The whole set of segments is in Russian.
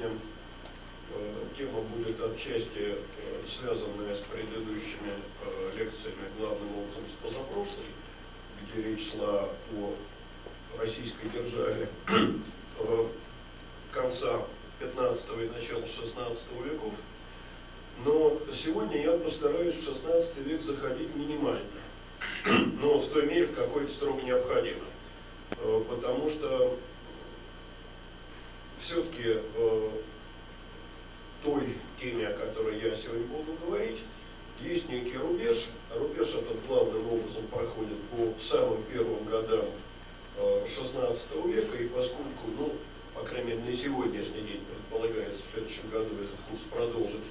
сегодня э, тема будет отчасти э, связанная с предыдущими э, лекциями, главным образом с позапрошлой, где речь шла о российской державе конца 15 и начала 16 веков. Но сегодня я постараюсь в 16 век заходить минимально, но в той мере, в какой это строго необходимо. Потому что все-таки э, той теме, о которой я сегодня буду говорить, есть некий рубеж. Рубеж этот главным образом проходит по самым первым годам э, 16 века, и поскольку, ну, по крайней мере, на сегодняшний день предполагается в следующем году этот курс продолжить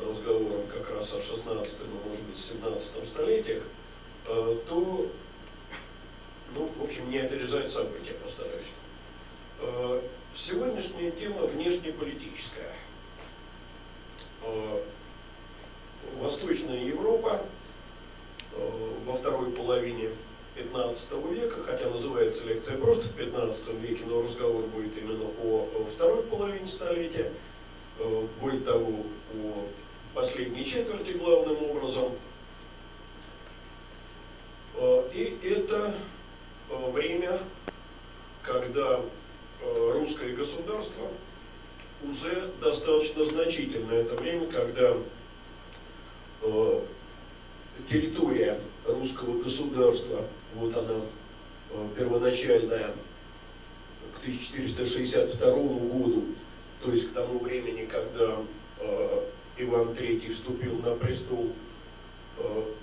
разговором как раз о 16 и, может быть, 17 столетиях, э, то, ну, в общем, не опережать события постараюсь. Сегодняшняя тема внешнеполитическая. Э, Восточная Европа э, во второй половине 15 века, хотя называется лекция просто в 15 веке, но разговор будет именно о второй половине столетия, э, более того, о последней четверти главным образом. И это время, когда русское государство уже достаточно значительное. Это время, когда э, территория русского государства, вот она э, первоначальная, к 1462 году, то есть к тому времени, когда Иван III вступил на престол,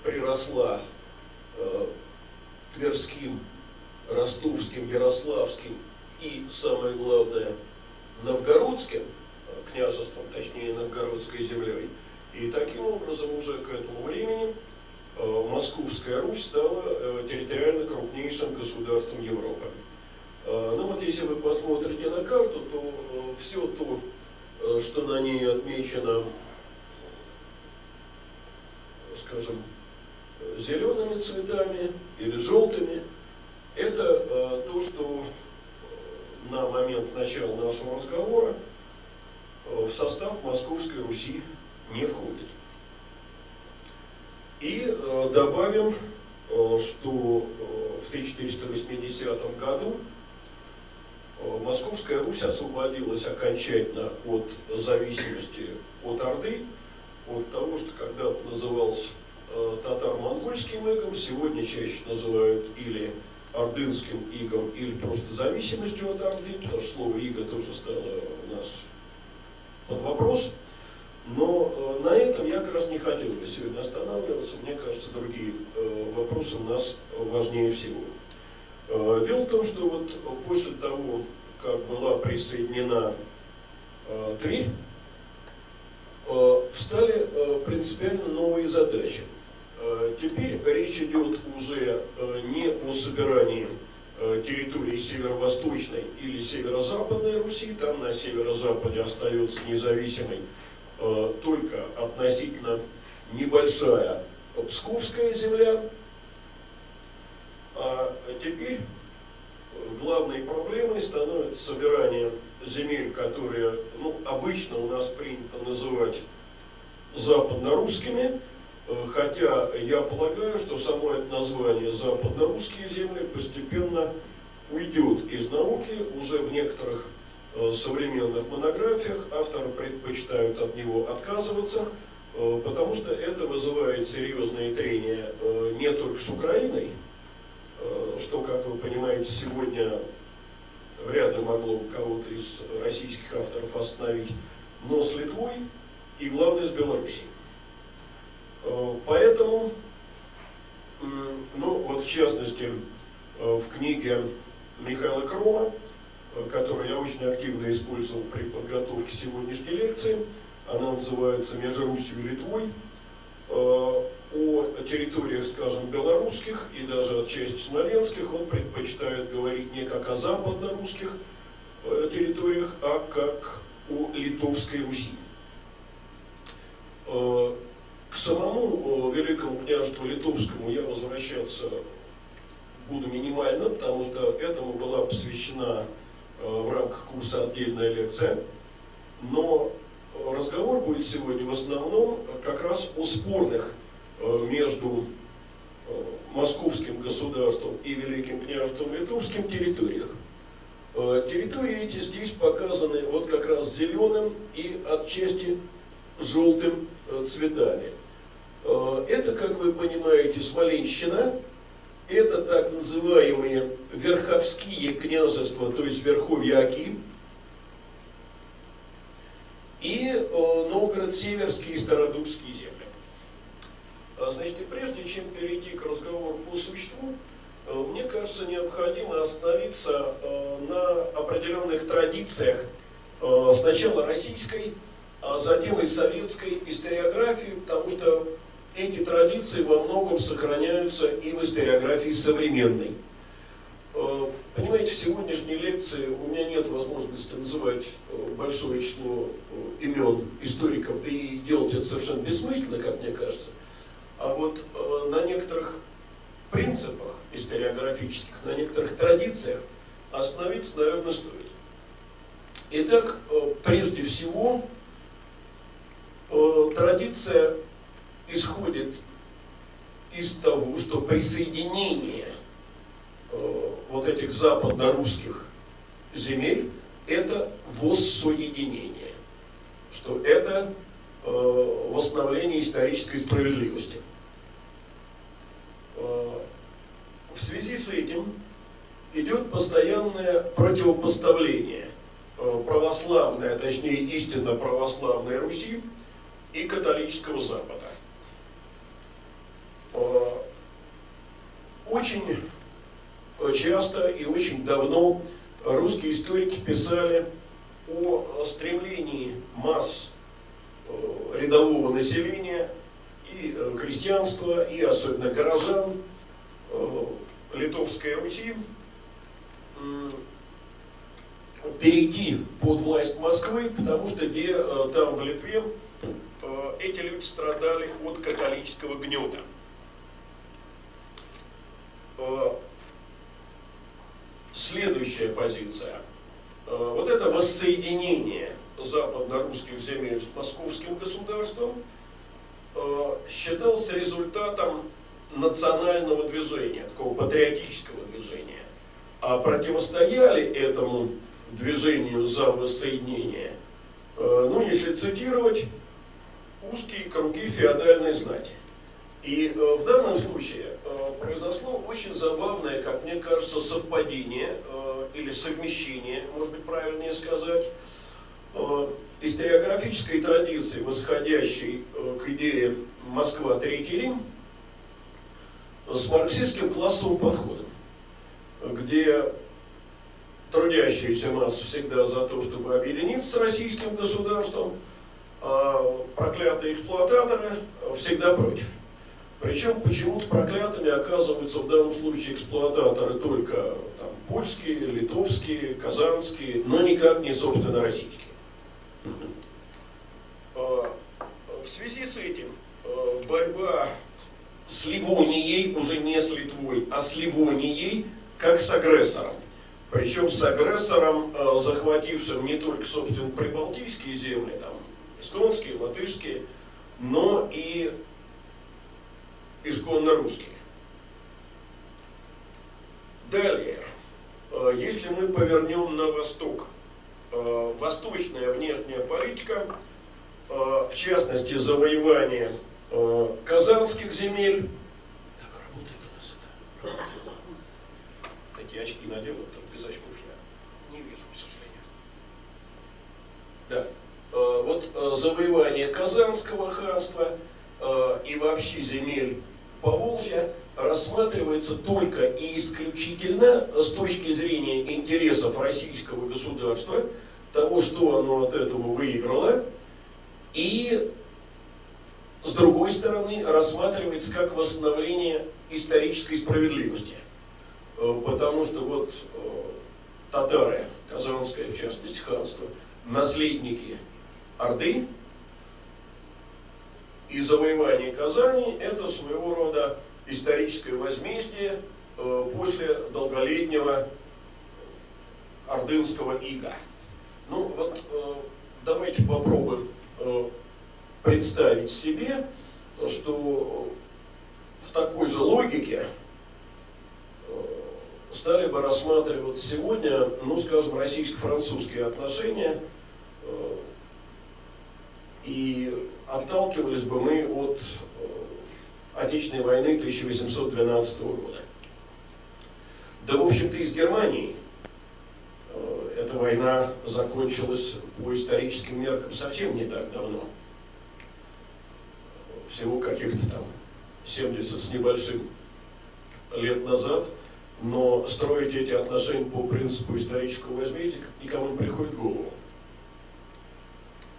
приросла Тверским, Ростовским, Ярославским и, самое главное, новгородским э, княжеством, точнее новгородской землей. И таким образом уже к этому времени э, Московская Русь стала э, территориально крупнейшим государством Европы. Ну вот если вы посмотрите на карту, то все то, что на ней отмечено, скажем, зелеными цветами или желтыми, это то, что начала нашего разговора э, в состав Московской Руси не входит. И э, добавим, э, что в 1480 году Московская Русь освободилась окончательно от зависимости от Орды, от того, что когда-то называлось татаро-монгольским игом, сегодня чаще называют или ордынским игом или просто зависимостью от Орды, потому слово иго тоже стало у нас под вопрос. Но э, на этом я как раз не хотел бы сегодня останавливаться. Мне кажется, другие э, вопросы у нас важнее всего. Э, дело в том, что вот после того, как была присоединена Тверь, встали принципиально новые задачи. Э, теперь речь идет уже э, не о собирании э, территории северо-восточной или северо-западной Руси, там на северо-западе остается независимой только относительно небольшая Псковская земля, а теперь главной проблемой становится собирание земель, которые ну, обычно у нас принято называть западно-русскими, хотя я полагаю, что само это название «западно-русские земли» постепенно уйдет из науки, уже в некоторых э, современных монографиях авторы предпочитают от него отказываться, э, потому что это вызывает серьезные трения не только с Украиной, что, как вы понимаете, сегодня вряд ли могло кого-то из российских авторов остановить, но с Литвой и, главное, с Белоруссией. Э, поэтому, ну вот в частности, э, в книге Михаила Крома, э, которую я очень активно использовал при подготовке сегодняшней лекции, она называется «Между Русью и Литвой», о территориях, скажем, белорусских и даже отчасти смоленских он предпочитает говорить не как о западно-русских территориях, а как о Литовской Руси. К самому Великому княжеству Литовскому я возвращаться буду минимально, потому что этому была посвящена э, в рамках курса отдельная лекция. но разговор будет сегодня в основном как раз о спорных между московским государством и Великим княжеством Литовским территориях. Территории эти здесь показаны вот как раз зеленым и отчасти желтым цветами. Это, как вы понимаете, Смоленщина, это так называемые верховские княжества, то есть верховьяки, и э, Новгород-Северские и Стародубские земли. А, значит, и прежде чем перейти к разговору по существу, э, мне кажется, необходимо остановиться э, на определенных традициях сначала российской, а затем и советской историографии, потому что эти традиции во многом сохраняются и в историографии современной. Э, понимаете, в сегодняшней лекции у меня нет возможности называть э, большое число э, имен историков, да и делать это совершенно бессмысленно, как мне кажется. А вот на некоторых принципах историографических, на некоторых традициях остановиться, наверное, стоит. Итак, прежде всего, традиция исходит из того, что присоединение э, вот этих западно-русских земель – это воссоединение, что это э, восстановление исторической справедливости. Э, в связи с этим идет постоянное противопоставление православной, а точнее истинно православной Руси и католического Запада. Э, очень часто и очень давно русские историки писали о стремлении масс э, рядового населения и э, крестьянства, и особенно горожан Литовской Руси перейти под власть Москвы, потому что где там в Литве эти люди страдали от католического гнета. Э, следующая позиция. Э, вот это воссоединение западно-русских земель с московским государством э, считался результатом национального движения, такого патриотического движения. А противостояли этому движению за воссоединение, ну, если цитировать, узкие круги феодальной знати. И в данном случае произошло очень забавное, как мне кажется, совпадение э, или совмещение, может быть правильнее сказать, э, историографической традиции, восходящей э, к идее Москва Третий Рим, с марксистским классовым подходом, где трудящиеся нас всегда за то, чтобы объединиться с российским государством, а проклятые эксплуататоры всегда против. Причем почему-то проклятыми оказываются в данном случае эксплуататоры только там, польские, литовские, казанские, но никак не собственно российские. А, в связи с этим а, борьба с Ливонией, уже не с Литвой, а с Ливонией, как с агрессором. Причем с агрессором, а, захватившим не только, собственно, прибалтийские земли, там, эстонские, латышские, но и исконно русские. Далее, э, если мы повернем на восток, э, восточная внешняя политика, э, в частности завоевание казанских земель, так работает у нас это, работает. Такие очки надел, так без очков я не вижу, к сожалению. Да, вот завоевание Казанского ханства и вообще земель Поволжья рассматривается только и исключительно с точки зрения интересов российского государства, того, что оно от этого выиграло, и с другой стороны рассматривается как восстановление исторической справедливости. Э, потому что вот э, татары, Казанское, в частности, ханство, наследники Орды, и завоевание Казани – это своего рода историческое возмездие э, после долголетнего ордынского ига. Ну вот, э, давайте попробуем э, представить себе, что в такой же логике стали бы рассматривать сегодня, ну, скажем, российско-французские отношения, и отталкивались бы мы от Отечественной войны 1812 года. Да, в общем-то, и с Германией эта война закончилась по историческим меркам совсем не так давно. Всего каких-то там 70 с небольшим лет назад, но строить эти отношения по принципу исторического возмездия никому не приходит в голову.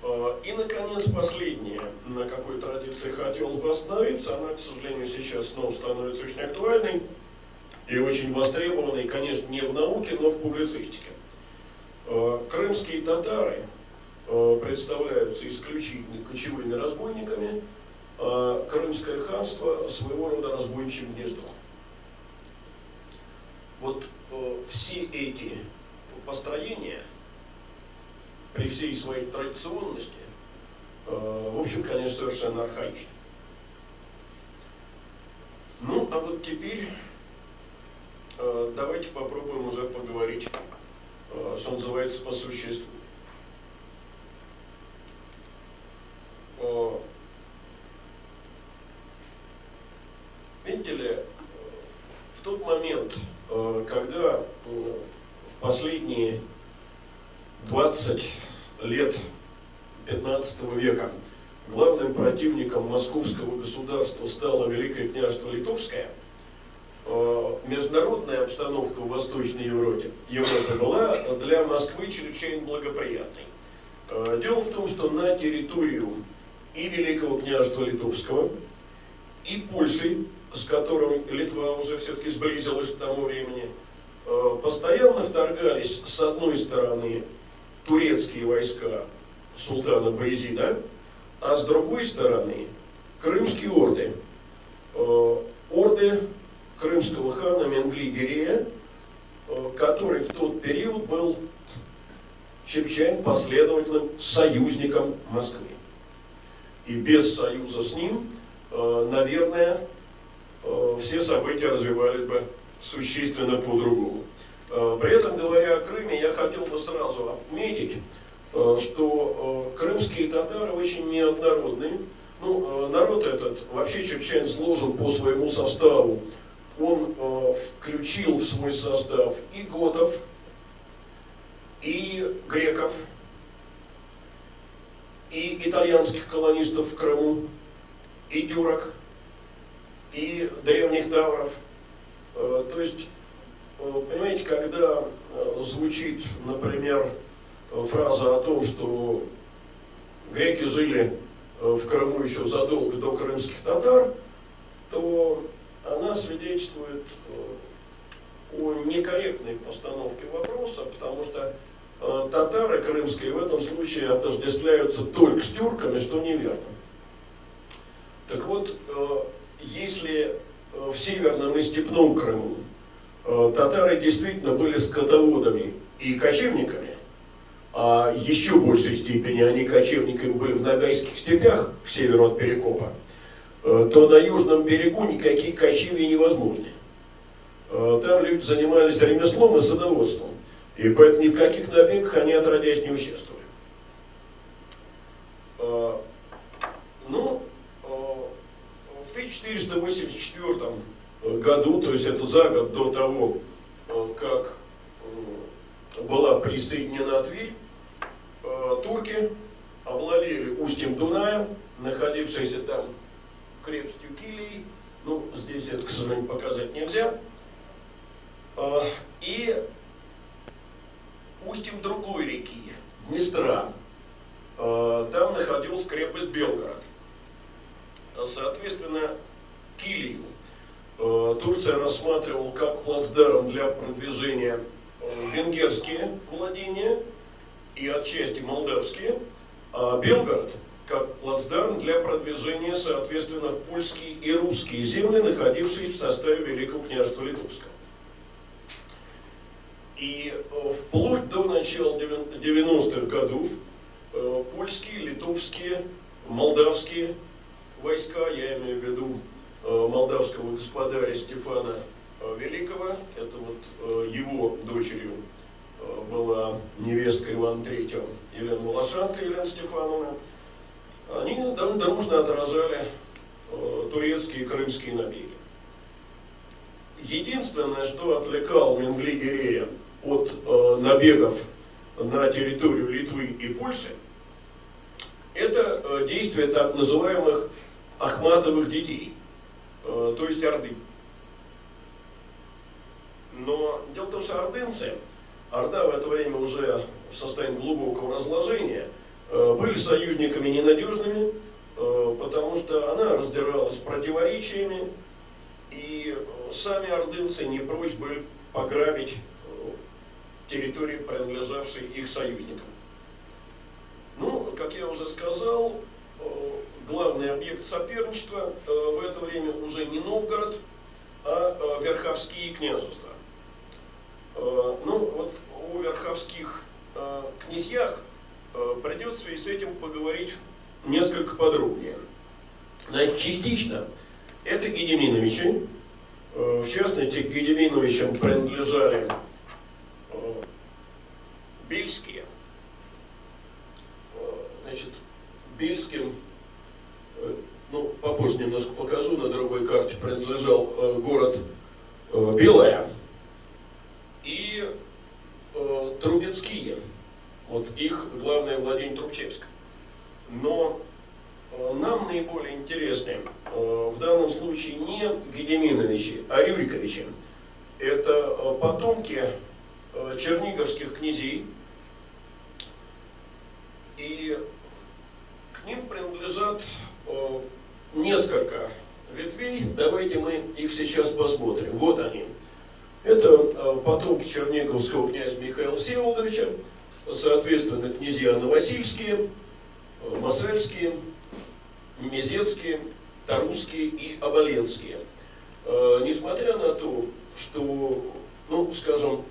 А, и, наконец, последнее, на какой традиции хотелось бы остановиться, она, к сожалению, сейчас снова становится очень актуальной и очень востребованной, конечно, не в науке, но в публицистике. А, крымские татары а, представляются исключительно кочевыми разбойниками, а Крымское ханство своего рода разбойничьим гнездом. Вот все эти построения, при всей своей традиционности, в общем, конечно, совершенно архаичны. Ну, а вот теперь давайте попробуем уже поговорить Э, что называется, по существу. Э, видите ли, в тот момент, э, когда в последние 20 лет 15 века главным противником московского государства стало Великое княжество Литовское – Э, международная обстановка в Восточной Европе, Европе была для Москвы чрезвычайно благоприятной. Э, дело в том, что на территорию и Великого княжества Литовского, и Польши, с которым Литва уже все-таки сблизилась к тому времени, э, постоянно вторгались с одной стороны турецкие войска султана Баязида, а с другой стороны крымские орды. Орды крымского хана Менгли-Гирея, э, который в тот период был чрезвычайно последовательным союзником Москвы. И без союза с ним, э, наверное, э, все события развивались бы существенно по-другому. При этом, говоря о Крыме, я хотел бы сразу отметить, что крымские татары очень неоднородные. Ну, народ этот вообще чрезвычайно сложен по своему составу он э, включил в свой состав и готов, и греков, и итальянских колонистов в Крыму, и тюрок, и древних тавров. Э, то есть, э, понимаете, когда э, звучит, например, фраза о том, что греки жили э, в Крыму еще задолго до крымских татар, то она свидетельствует э, о некорректной постановке вопроса, потому что э, татары крымские в этом случае отождествляются только с тюрками, что неверно. Так вот, э, если в Северном и Степном Крыму татары действительно были скотоводами и кочевниками, а еще большей степени они кочевниками были в Ногайских степях к северу от Перекопа, Э, то на южном берегу никакие кочевья невозможны. Э, там люди занимались ремеслом и садоводством. И поэтому ни в каких набегах они отродясь не участвовали. Э, ну, в 1484 году, то есть это за год до того, как была присоединена Тверь, турки овладели устьем Дуная, находившийся там крепостью Килии. Ну, здесь это, к сожалению, показать нельзя. И устьем другой реки, Днестра. Там находилась крепость Белгород. Соответственно, Килию Турция рассматривала как плацдарм для продвижения венгерские владения и отчасти молдавские, а Белгород как плацдарм для продвижения, соответственно, в польские и русские земли, находившиеся в составе Великого княжества Литовского. И э, вплоть до начала 90-х годов э, польские, литовские, молдавские войска, я имею в виду э, молдавского господаря Стефана э, Великого, это вот его дочерью была невестка Ивана III, Елена Волошанка, Елена Стефановна, они довольно дружно отражали турецкие и крымские набеги. Единственное, что отвлекал Менгли-Гирея от э, набегов на территорию Литвы и Польши, это э, действие так называемых Ахматовых детей, э, то есть Орды. Но дело в том, что ордынцы, Орда в это время уже в состоянии глубокого разложения, э, были союзниками ненадежными, э, потому что она раздиралась противоречиями, и э, сами ордынцы не прочь были пограбить э, территории, принадлежавшие их союзникам. Ну, как я уже сказал, э, главный объект соперничества в это время уже не Новгород, а Верховские княжества. Ну, вот о Верховских князьях придется в с этим поговорить несколько подробнее. Значит, частично это Гедеминовичи. Э, в частности, к Гедеминовичам принадлежали э, Бельские. Э, значит, Бельским, ну, попозже немножко покажу, на другой карте принадлежал город Белая и Трубецкие. Вот их главное владение Трубчевск. Но нам наиболее интересны э, в данном случае не Гедеминовичи, а Рюриковичи. Это э, потомки э, черниговских князей, и к ним принадлежат несколько ветвей. Давайте мы их сейчас посмотрим. Вот они. Это потомки черниговского князя Михаила Всеволодовича, соответственно, князья Новосильские, Масальские, Мезецкие, Тарусские и Оболенские. Э, несмотря на то, что, ну, скажем,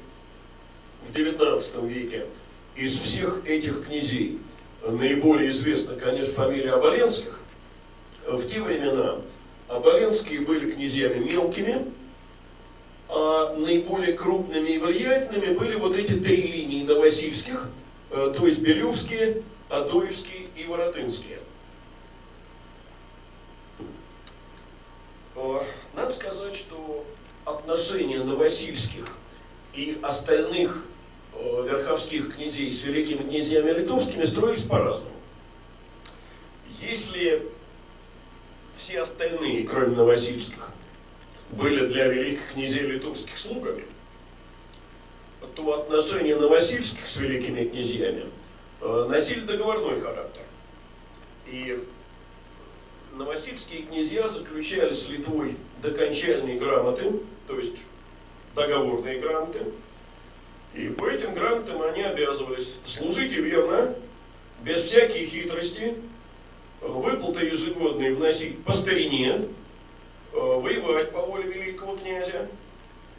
в XIX веке из всех этих князей наиболее известна, конечно, фамилия Оболенских, в те времена Оболенские были князьями мелкими, а наиболее крупными и влиятельными были вот эти три линии новосильских, э, то есть Белевские, Адоевские и Воротынские. Э, надо сказать, что отношения новосильских и остальных э, верховских князей с великими князьями литовскими строились по-разному. Если все остальные, кроме новосильских, были для великих князей литовских слугами, то отношения новосильских с великими князьями э, носили договорной характер. И новосильские князья заключали с Литвой докончальные грамоты, то есть договорные грамоты. И по этим грамотам они обязывались служить верно, без всяких хитрости, выплаты ежегодные вносить по старине, воевать по воле великого князя,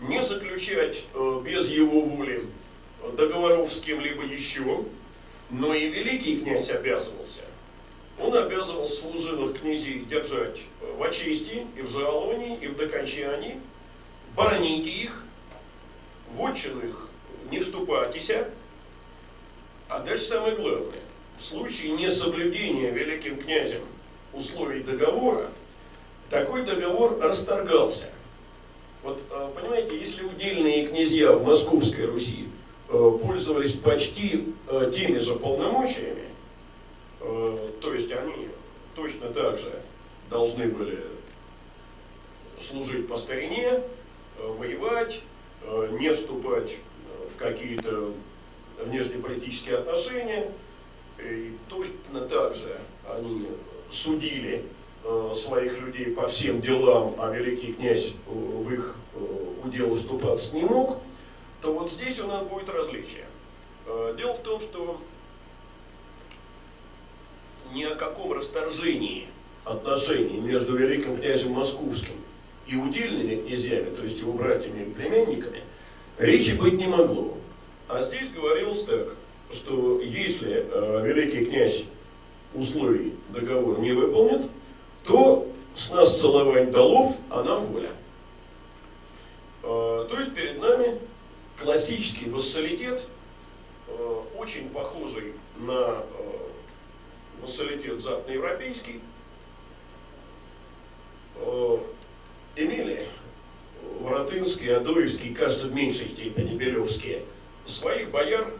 не заключать э, без его воли договоров с кем-либо еще, но и великий князь обязывался. Он обязывал служилых князей держать в очисти, и в жаловании, и в докончании, боронить их, в отчину их не вступайтесь, а дальше самое главное. Случае несоблюдения великим князем условий договора, такой договор расторгался. Вот, э, понимаете, если удельные князья в Московской Руси э, пользовались почти э, теми же полномочиями, то есть они точно так же должны были служить по старине, воевать, не вступать в какие-то внешнеполитические отношения. И точно так же они судили своих людей по всем делам, а великий князь в их удел вступаться не мог, то вот здесь у нас будет различие. Дело в том, что ни о каком расторжении отношений между великим князем Московским и удельными князьями, то есть его братьями и племянниками, речи быть не могло. А здесь говорилось так, что если э, великий князь условий договор не выполнит, то с нас целование долов, а нам воля. Э, то есть перед нами классический вассалитет, э, очень похожий на э, вассалитет западноевропейский, имели Воротынские, Адоевские, кажется, в меньшей степени Белевские, своих бояр,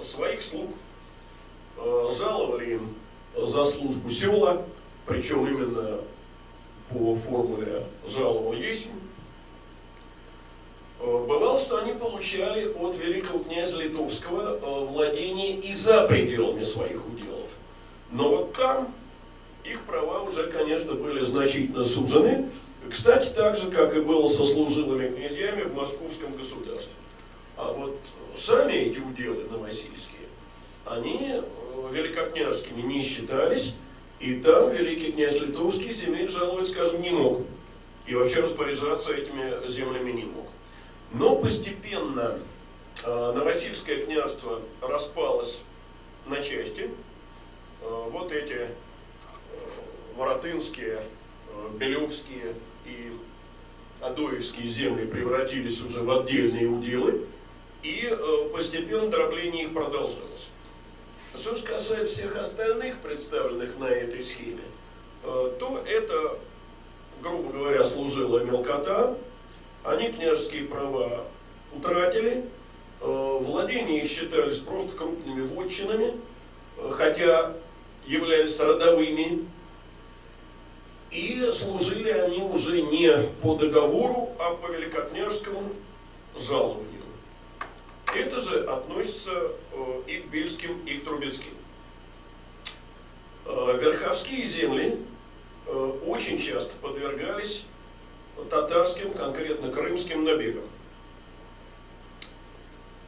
своих слуг, жаловали им за службу села, причем именно по формуле жаловал есть, э, бывало, что они получали от великого князя Литовского э, владение и за пределами своих уделов. Но вот там их права уже, конечно, были значительно сужены. Кстати, так же, как и было со служилыми князьями в московском государстве. А вот сами эти уделы новосильские, они э, великокняжескими не считались, и там великий князь Литовский земель жаловать, скажем, не мог. И вообще распоряжаться этими землями не мог. Но постепенно э, Новосильское княжество распалось на части. Э, вот эти Воротынские, Белевские и Адоевские земли превратились уже в отдельные уделы. И э, постепенно дробление их продолжалось. Что же касается всех остальных, представленных на этой схеме, э, то это, грубо говоря, служила мелкота, они княжеские права утратили, э, владения их считались просто крупными вотчинами, хотя являлись родовыми, и служили они уже не по договору, а по великокняжескому жалованию. Это же относится э, и к Бельским, и к Трубецким. Э, верховские земли э, очень часто подвергались татарским, конкретно крымским набегам.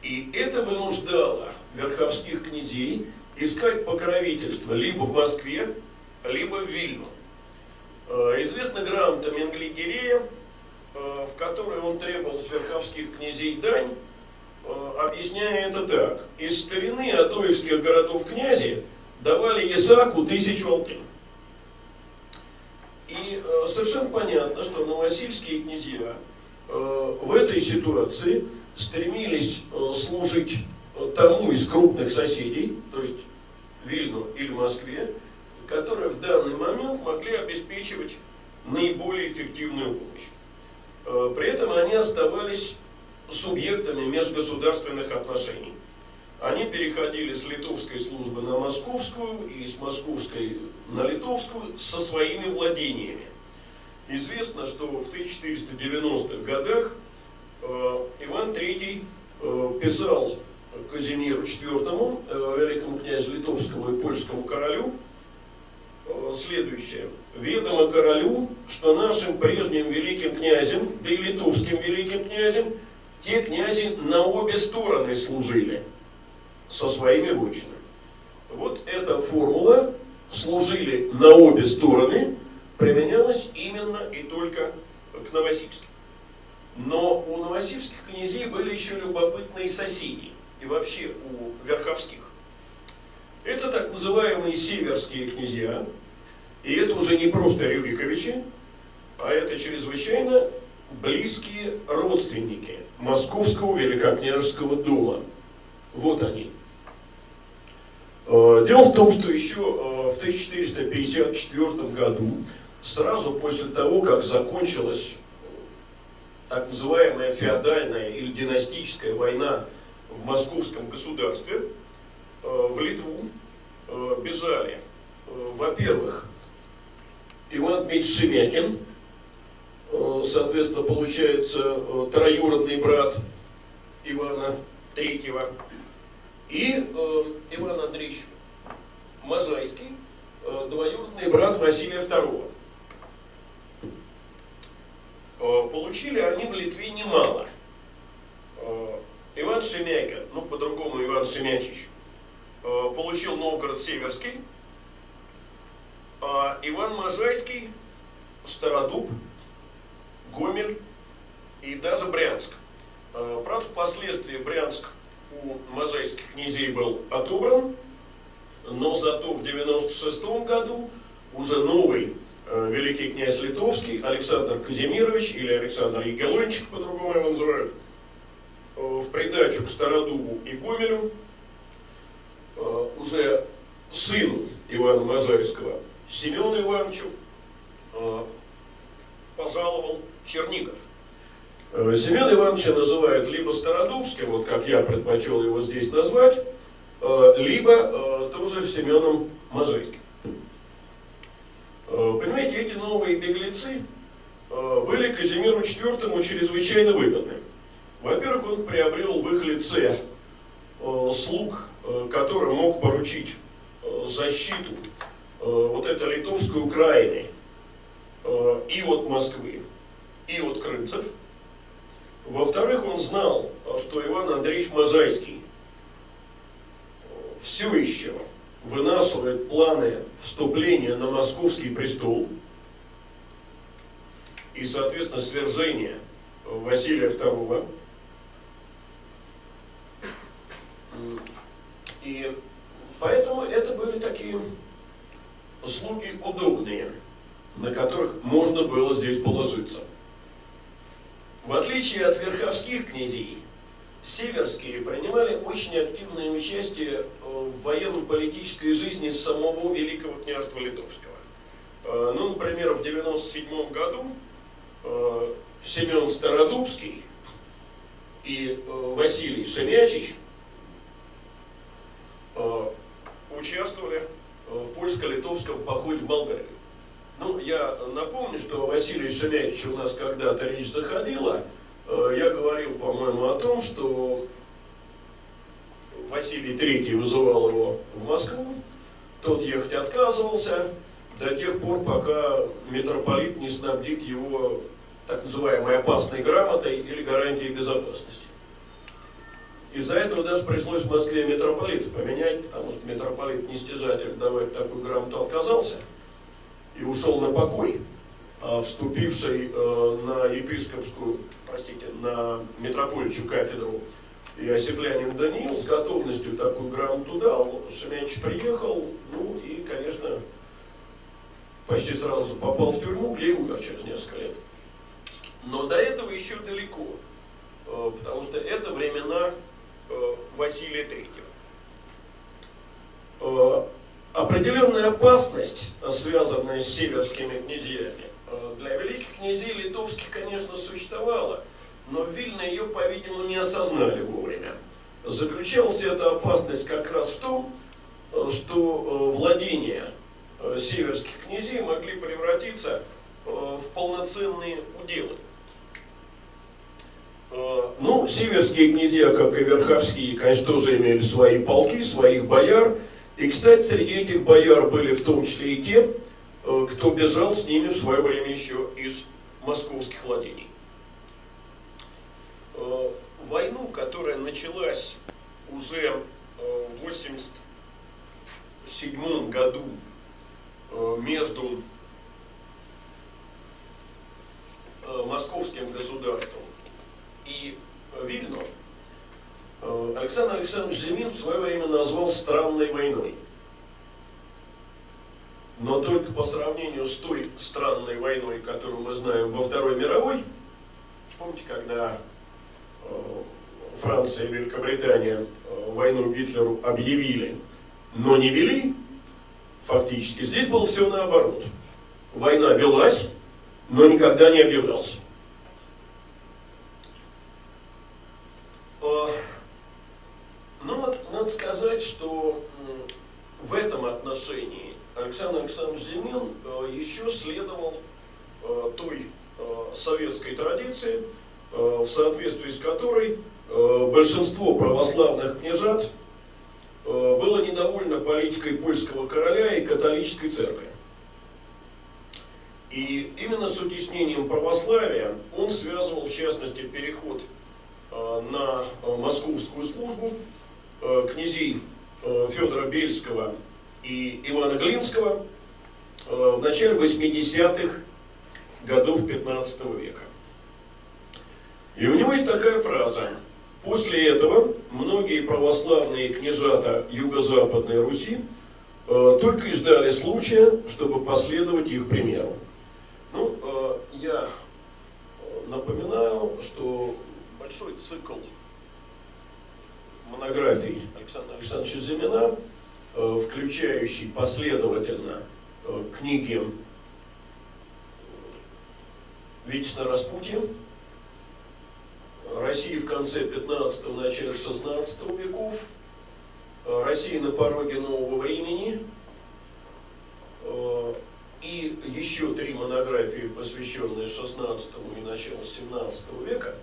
И это вынуждало верховских князей искать покровительство либо в Москве, либо в Вильну. Известна грамота Менгли-Гирея, в которой он требовал верховских князей дань объясняя это так. Из старины адоевских городов князи давали Исаку тысячу алтын. И э, совершенно понятно, что новосильские князья э, в этой ситуации стремились э, служить э, тому из крупных соседей, то есть Вильну или Москве, которые в данный момент могли обеспечивать наиболее эффективную помощь. Э, при этом они оставались субъектами межгосударственных отношений. Они переходили с литовской службы на московскую и с московской на литовскую со своими владениями. Известно, что в 1490-х годах э, Иван III э, писал Казимиру IV, э, великому князю литовскому и польскому королю, следующее. «Ведомо королю, что нашим прежним великим князем, да и литовским великим князем – те князи на обе стороны служили со своими вотчинами. Вот эта формула служили на обе стороны применялась именно и только к Новосибским. Но у новосибских князей были еще любопытные соседи, и вообще у верховских. Это так называемые северские князья, и это уже не просто Рюриковичи, а это чрезвычайно близкие родственники Московского Великокняжеского дома. Вот они. Э, дело в том, что еще э, в 1454 году, сразу после того, как закончилась так называемая феодальная или династическая война в московском государстве, э, в Литву бежали, во-первых, Иван Дмитриевич Шемякин, Э, соответственно, получается э, троюродный брат Ивана Третьего, и э, Иван Андреевич Можайский, э, двоюродный брат Василия. Э, получили они в Литве немало. Э, Иван Шемякин, ну по-другому Иван Шемячич, э, получил Новгород Северский, а Иван Можайский, Стародуб, и даже Брянск. А, правда, впоследствии Брянск у можайских князей был отобран, но зато в 96 году уже новый э, великий князь литовский Александр Казимирович или Александр Егелончик, по-другому его называют, э, в придачу к Стародубу и Гомелю, уже сыну Ивана Мозаевского, Семену Ивановичу, пожаловал Чернигов. Э, Семен Ивановича называют либо Стародубским, вот как я предпочел его здесь назвать, э, либо э, тоже Семеном Можайским. Понимаете, эти новые беглецы были Казимиру IV чрезвычайно выгодны. Во-первых, он приобрел в их лице слуг, которым мог поручить защиту вот этой литовской Украины и от Москвы, и от крымцев – во-вторых, он знал, что Иван Андреевич Мозайский все еще вынашивает планы вступления на московский престол и, соответственно, свержения Василия II. И поэтому это были такие слуги удобные, на которых можно было здесь положиться. В отличие от верховских князей, северские принимали очень активное участие в военно-политической жизни самого Великого княжества Литовского. Э, ну, например, в 97 году э, Семен Стародубский и э, Василий Шемячич участвовали в польско-литовском походе в Болгарию. Ну, я напомню, что Василий Шемякич у нас когда-то речь заходила. Э, я говорил, по-моему, о том, что Василий III вызывал его в Москву, тот ехать отказывался до тех пор, пока митрополит не снабдит его так называемой опасной грамотой или гарантией безопасности. Из-за этого даже пришлось в Москве митрополита поменять, потому что митрополит нестяжатель давать такую грамоту отказался – и ушел на покой, а вступивший э, на епископскую, простите, на митрополичью кафедру Иосифлянин Даниил с готовностью такую грамоту дал, Шемяч приехал, ну и, конечно, почти сразу же попал в тюрьму, где и умер через несколько лет. Но до этого еще далеко, э, потому что это времена э, Василия Третьего определенная опасность, связанная с северскими князьями, э, для великих князей литовских, конечно, существовала, но Вильно ее, по-видимому, не осознали вовремя. Заключалась эта опасность как раз в том, э, что э, владения северских князей могли превратиться в полноценные уделы. Ну, северские князья, как и верховские, конечно, тоже имели свои полки, своих бояр, и, кстати, среди этих бояр были в том числе и те, э, кто бежал с ними в свое время еще из московских владений. Э, войну, которая началась уже э, в 1987 году между московским государством и Вильно, Александр Александрович Зимин в свое время назвал странной войной. Но только по сравнению с той странной войной, которую мы знаем во Второй мировой, помните, когда э, Франция и Великобритания э, войну Гитлеру объявили, но не вели, фактически, здесь было все наоборот. Война велась, но никогда не объявлялась. Ну вот надо сказать, что в этом отношении Александр Александрович Зимин э, еще следовал э, той э, советской традиции, в соответствии с которой большинство православных княжат было недовольно политикой польского короля и католической церкви. И именно с утеснением православия он связывал, в частности, переход на московскую службу князей э, Федора Бельского и Ивана Глинского э, в начале 80-х годов 15 века. И у него есть такая фраза. После этого многие православные княжата Юго-Западной Руси только и ждали случая, чтобы последовать их примеру. Ну, я напоминаю, что большой цикл монографий Александра Александровича Зимина, включающий последовательно книги Вечно Распутин, России в конце 15-го, начале 16 веков, Россия на пороге нового времени, и еще три монографии, посвященные 16 и началу 17 века,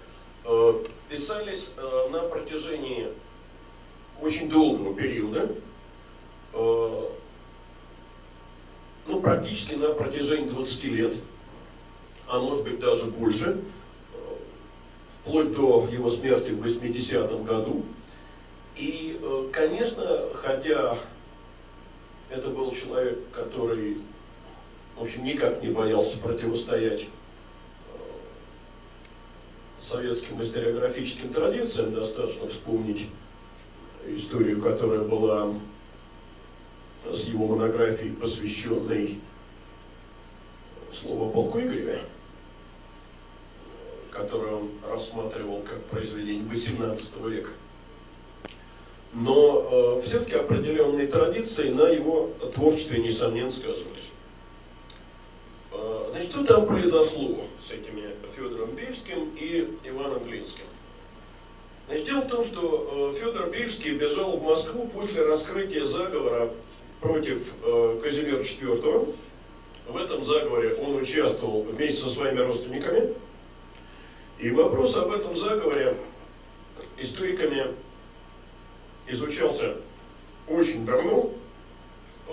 писались на протяжении очень долгого периода, ну, практически на протяжении 20 лет а может быть даже больше, вплоть до его смерти в 80-м году. И, э, конечно, хотя это был человек, который, в общем, никак не боялся противостоять э, советским историографическим традициям, достаточно вспомнить историю, которая была с его монографией, посвященной слову полку Игореве которое он рассматривал как произведение XVIII века. Но э, все-таки определенные традиции на его творчестве, несомненно, сказывались. Э, значит, что там произошло с этими Федором Бельским и Иваном Глинским? Значит, дело в том, что э, Федор Бельский бежал в Москву после раскрытия заговора против э, Казимира IV. В этом заговоре он участвовал вместе со своими родственниками. И вопрос об этом заговоре историками изучался очень давно. Э,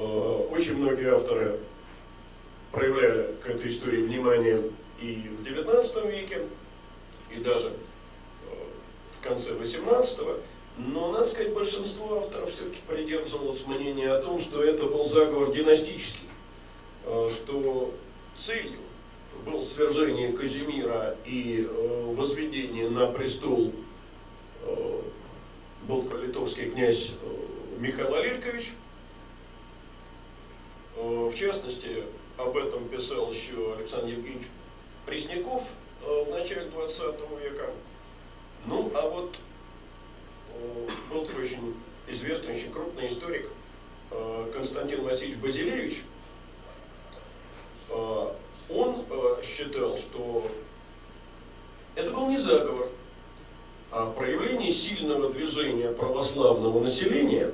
очень многие авторы проявляли к этой истории внимание и в XIX веке, и даже конце XVIII. Но, надо сказать, большинство авторов все-таки придерживалось мнения о том, что это был заговор династический, э, что целью был свержение Казимира и э, возведение на престол э, был литовский князь Михаил Алелькович. Э, в частности, об этом писал еще Александр Евгеньевич Пресняков в начале 20 века. Ну, а вот э, был такой очень известный, очень крупный историк э, Константин Васильевич Базилевич, э, он считал, что это был не заговор, а проявление сильного движения православного населения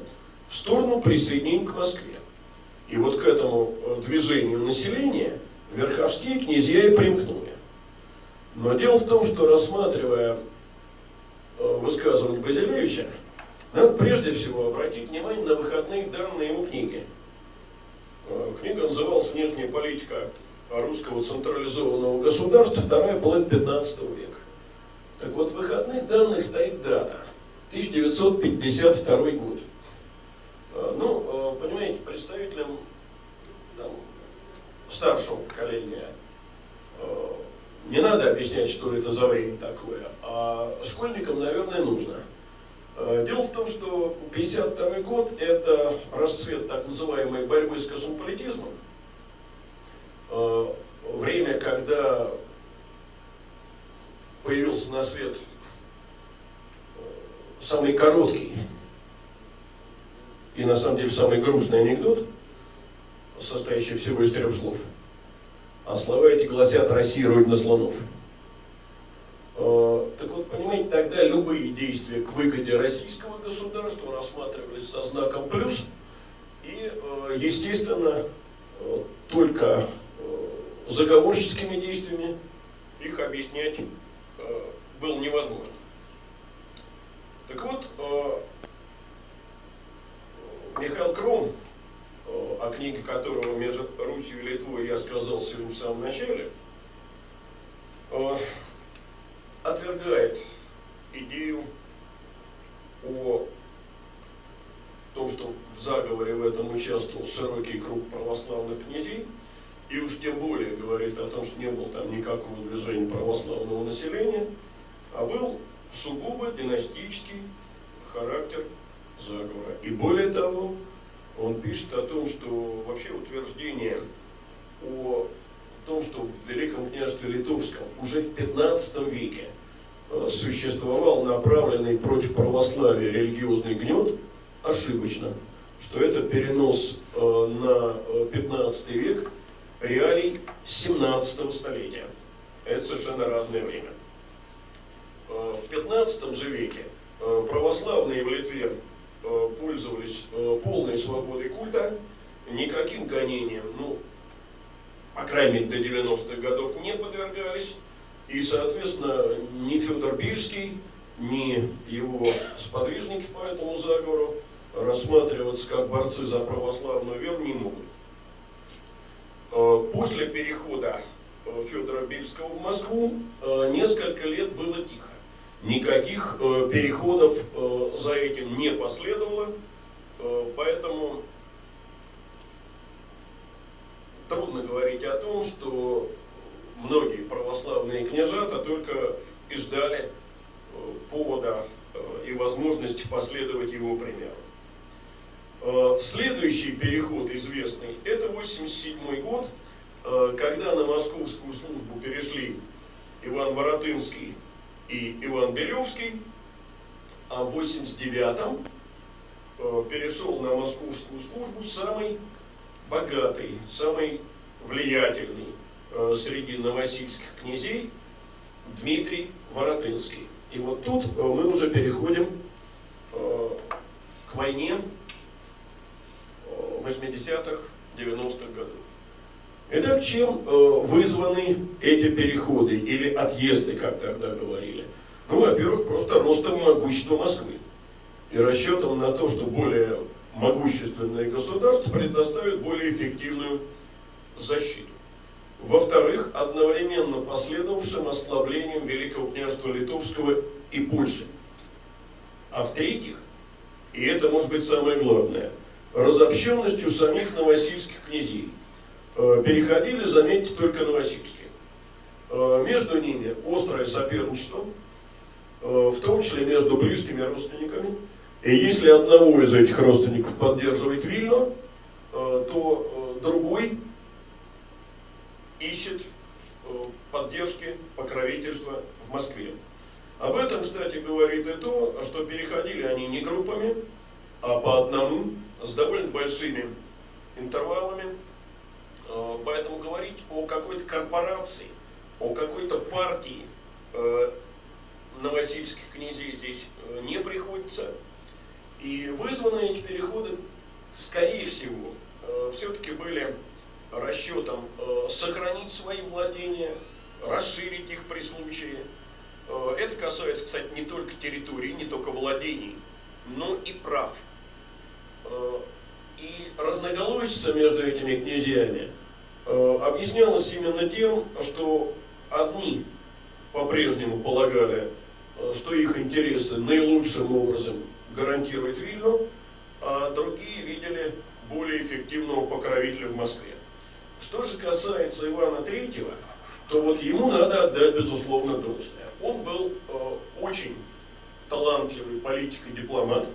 в сторону присоединения к Москве. И вот к этому движению населения верховские князья и примкнули. Но дело в том, что рассматривая э, высказывание Базилевича, надо прежде всего обратить внимание на выходные данные ему книги. Книга называлась «Внешняя политика русского централизованного государства, вторая половина 15 века. Так вот, в выходных данных стоит дата, 1952 год. А, ну, а, понимаете, представителям там, старшего поколения не надо объяснять, что это за время такое, а школьникам, наверное, нужно. Дело в том, что 52 год – это расцвет так называемой борьбы с космополитизмом, Э, время, когда появился на свет э, самый короткий и на самом деле самый грустный анекдот, состоящий всего из трех слов. А слова эти гласят «Россия – родина слонов». Э, так вот, понимаете, тогда любые действия к выгоде российского государства рассматривались со знаком «плюс», и, естественно, только заговорческими действиями их объяснять э, было невозможно. Так вот, э, Михаил Кром, э, о книге которого «Между Русью и Литвой» я сказал сегодня в самом начале, э, отвергает идею о том, что в заговоре в этом участвовал широкий круг православных князей – и уж тем более говорит о том, что не было там никакого движения православного населения, а был сугубо династический характер заговора. И более того, он пишет о том, что вообще утверждение о том, что в Великом княжестве Литовском уже в 15 веке э, существовал направленный против православия религиозный гнет, ошибочно, что это перенос э, на 15 век реалий 17 столетия. Это совершенно разное время. Э, в 15 же веке э, православные в Литве э, пользовались полной свободой культа, никаким гонениям, ну, по крайней мере, до 90-х годов не подвергались. И, соответственно, ни Федор Бельский, ни его сподвижники по этому заговору рассматриваться как борцы за православную веру не могут. После перехода Федора Бельского в Москву несколько лет было тихо. Никаких э, переходов э, за этим не последовало, э, поэтому трудно говорить о том, что многие православные княжата только и ждали э, повода э, и возможности последовать его примеру. Э, следующий переход известный – это 87 год, когда на московскую службу перешли Иван Воротынский и Иван Белевский, а в 89-м э, перешел на московскую службу самый богатый, самый влиятельный э, среди новосильских князей Дмитрий Воротынский. И вот тут э, мы уже переходим к войне 80-х, 90-х годов. Итак, чем э, вызваны эти переходы или отъезды, как тогда говорили? Ну, во-первых, просто ростом могущества Москвы и расчетом на то, что более могущественное государство предоставит более эффективную защиту. Во-вторых, одновременно последовавшим ослаблением Великого княжества Литовского и Польши. А в-третьих, и это может быть самое главное, разобщенностью самих новосильских князей. Э, переходили, заметьте, только новосибирские. Э, между ними острое соперничество, э, в том числе между близкими родственниками. И если одного из этих родственников поддерживает Вильно, то другой ищет поддержки, покровительства в Москве. Об этом, кстати, говорит и то, что переходили они не группами, а по одному, с довольно большими интервалами, поэтому говорить о какой-то корпорации, о какой-то партии э, новосильских князей здесь э, не приходится. И вызваны эти переходы, скорее всего, все-таки были расчетом сохранить свои владения, расширить их при случае. Это касается, кстати, не только территории, не только владений, но и прав. И разноголосица между этими князьями Э, объяснялось именно тем, что одни по-прежнему полагали, э, что их интересы наилучшим образом гарантирует Вильну, а другие видели более эффективного покровителя в Москве. Что же касается Ивана Третьего, то вот ему надо отдать безусловно должное. Он был э, очень талантливый политик и дипломат,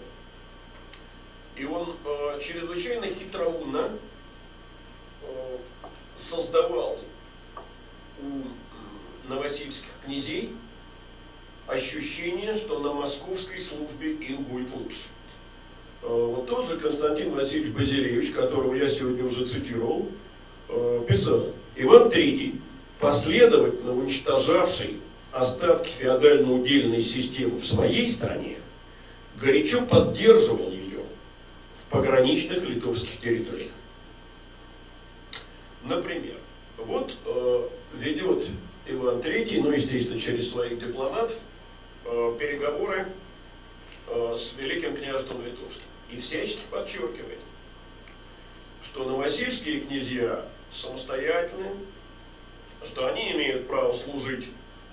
и он э, чрезвычайно хитроумно э, создавал у новосильских князей ощущение, что на московской службе им будет лучше. Э, вот тот же Константин Васильевич Базилевич, которого я сегодня уже цитировал, э, писал, Иван III, последовательно уничтожавший остатки феодально-удельной системы в своей стране, горячо поддерживал ее в пограничных литовских территориях. Например, вот э, ведет Иван III, ну, естественно, через своих дипломатов, э, переговоры э, с великим княжеством Литовским. И всячески подчеркивает, что новосильские князья самостоятельны, что они имеют право служить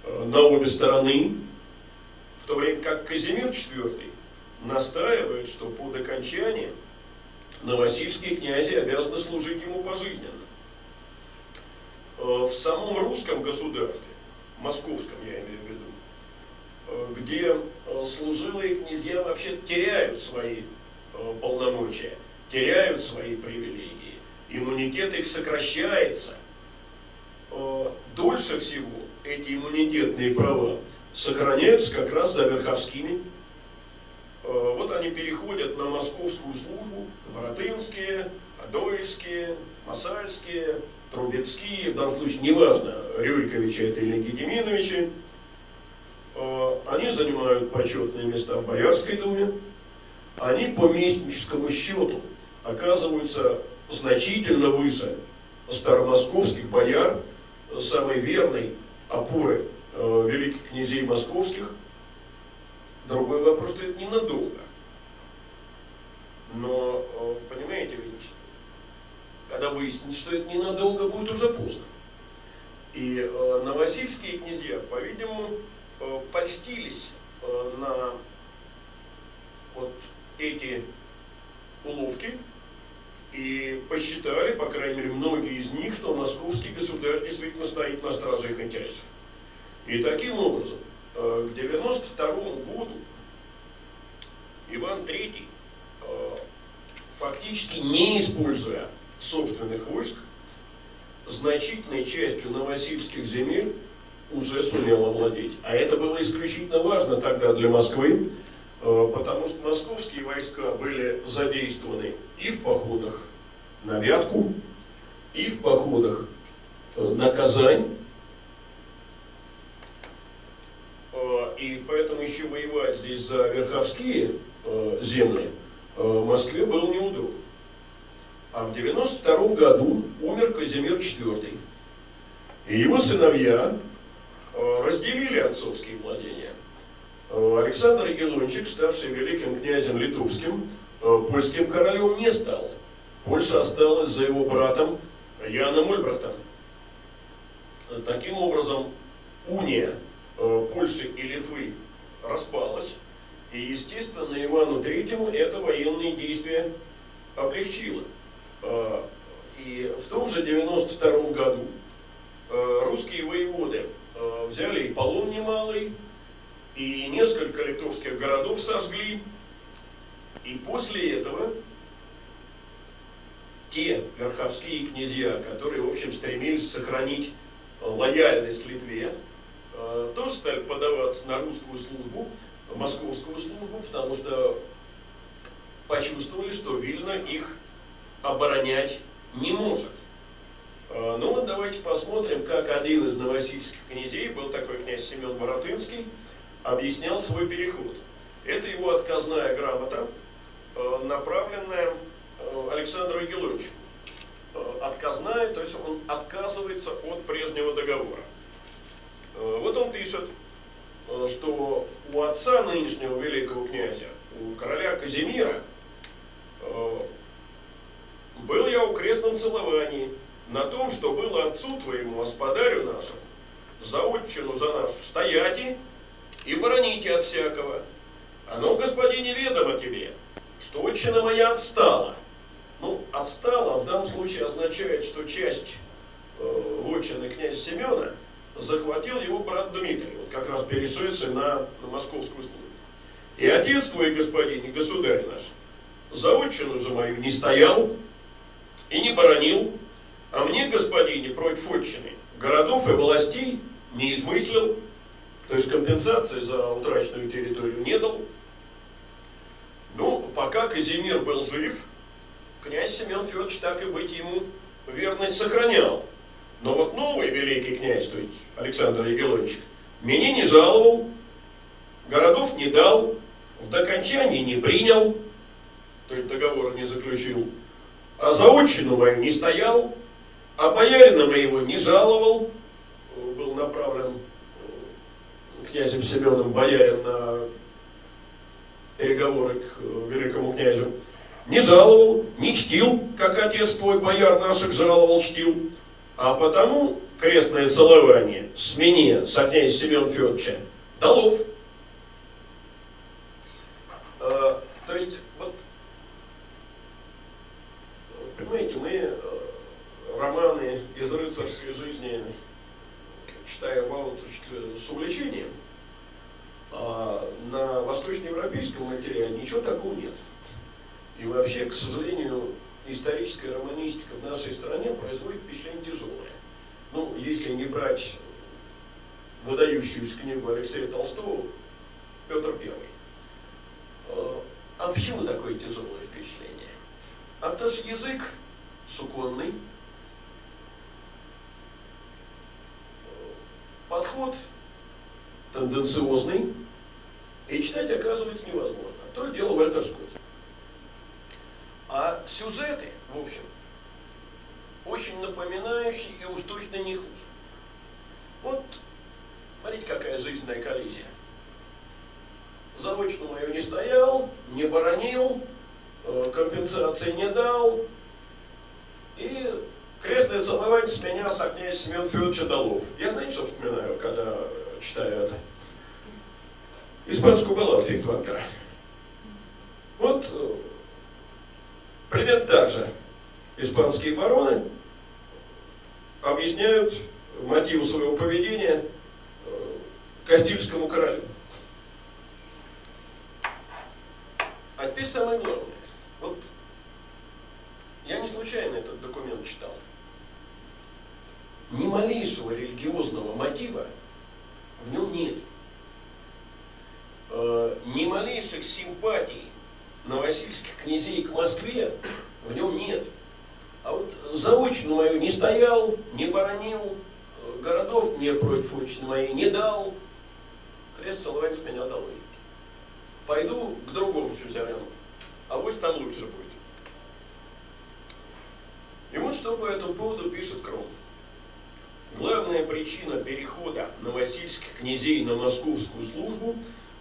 э, на обе стороны, в то время как Казимир IV настаивает, что по окончании новосильские князи обязаны служить ему пожизненно. Э, в самом русском государстве, московском я имею в виду, э, где э, служилые князья вообще теряют свои полномочия. теряют свои привилегии, иммунитет их сокращается. Дольше всего эти иммунитетные права сохраняются как раз за верховскими. Вот они переходят на московскую службу, Воротынские, Адоевские, Масальские, Трубецкие, в данном случае неважно, Рюриковича это или Гедеминовича, э, они занимают почетные места в Боярской думе, они по местническому счету оказываются значительно выше старомосковских бояр, самой верной опоры э, великих князей московских. Другой вопрос, что это ненадолго. Но, э, понимаете, ведь, когда выяснится, что это ненадолго, будет уже поздно. И э, новосильские князья, по-видимому, э, польстились э, на вот эти уловки и посчитали, по крайней мере, многие из них, что московский государь действительно стоит на страже их интересов. И таким образом, э, к 92 году Иван III, э, фактически не используя собственных войск, значительной частью новосибских земель уже сумел овладеть. А это было исключительно важно тогда для Москвы, э, потому что московские войска были задействованы и в походах на Вятку, и в походах на Казань, и поэтому еще воевать здесь за верховские э, земли э, Москве было неудобно. А в 92 году умер Казимир IV. И его сыновья э, разделили отцовские владения. Э, Александр Егелончик, ставший великим князем литовским, э, польским королем не стал. Польша осталась за его братом Яном Ольбрахтом. Таким образом, уния Польши и Литвы распалась, и, естественно, Ивану Третьему это военные действия облегчило. Э, и в том же 92 году э, русские воеводы взяли и полон немалый, и несколько литовских городов сожгли, и после этого те верховские князья, которые, в общем, стремились сохранить лояльность Литве, Э, тоже стали подаваться на русскую службу, московскую службу, потому что почувствовали, что Вильна их оборонять не может. Э, ну вот давайте посмотрим, как один из новосильских князей, был такой князь Семен Воротынский, объяснял свой переход. Это его отказная грамота, э, направленная Александру Егеловичу. Отказная, то есть он отказывается от прежнего договора. Вот он пишет, что у отца нынешнего великого князя, у короля Казимира, был я у крестном целовании на том, что было отцу твоему, господарю нашему, за отчину за нашу стояти и бороните от всякого. Оно, господине, ведомо тебе, что отчина моя отстала. Ну, отстала в данном случае означает, что часть э, вотчины князя Семена – захватил его брат Дмитрий, вот как раз перешедший на, на московскую службу. И отец твой, господин, и государь наш, за отчину же мою не стоял и не боронил, а мне, господине, против отчины, городов и властей не измыслил, то есть компенсации за утраченную территорию не дал. Ну, пока Казимир был жив, князь Семен Федорович так и быть ему верность сохранял. Но вот новый великий князь, то есть Александр Егелович, меня не жаловал, городов не дал, в докончании не принял, то есть договор не заключил, а за отчину не стоял, а боярина моего не жаловал, был направлен э, князем Семеном боярин на переговоры к э, великому князю, не жаловал, не чтил, как отец твой бояр наших жаловал, чтил, а потому крестное целование с меня, с князя Семена Федоровича, Долов. Э, то есть, вот, понимаете, мы э, романы из рыцарской жизни читаем с увлечением, а на восточноевропейском материале ничего такого нет. И вообще, к сожалению, историческая романистика в нашей стране производит впечатление тяжелое. Ну, если не брать выдающуюся книгу Алексея Толстого «Петр Первый». А, а почему такое тяжелое впечатление? А потому что язык суконный, подход тенденциозный, и читать оказывается невозможно. То дело Вальтер Скотт. А сюжеты, в общем, очень напоминающие и уж точно не хуже. Вот, смотрите, какая жизненная коллизия. Заочно мою не стоял, не боронил, э, компенсации не дал, и крестное целование с меня с князь Семен Федорович Долов. Я знаете, что вспоминаю, когда читаю это? Испанскую балладу Фихтвангера. Вот э, примерно так же испанские бароны объясняют мотивы своего поведения э, Кастильскому королю. А теперь самое главное. Вот я не случайно этот документ читал. Ни малейшего религиозного мотива в нем нет. Э, ни малейших симпатий новосильских князей к Москве в нем нет. А вот заочно мою не стоял, не боронил, городов мне против отчины моей не дал, крест целовать с меня долой. Пойду к другому сюзерену, а вот там лучше будет. И вот что по этому поводу пишет Кром. Главная причина перехода новосильских князей на московскую службу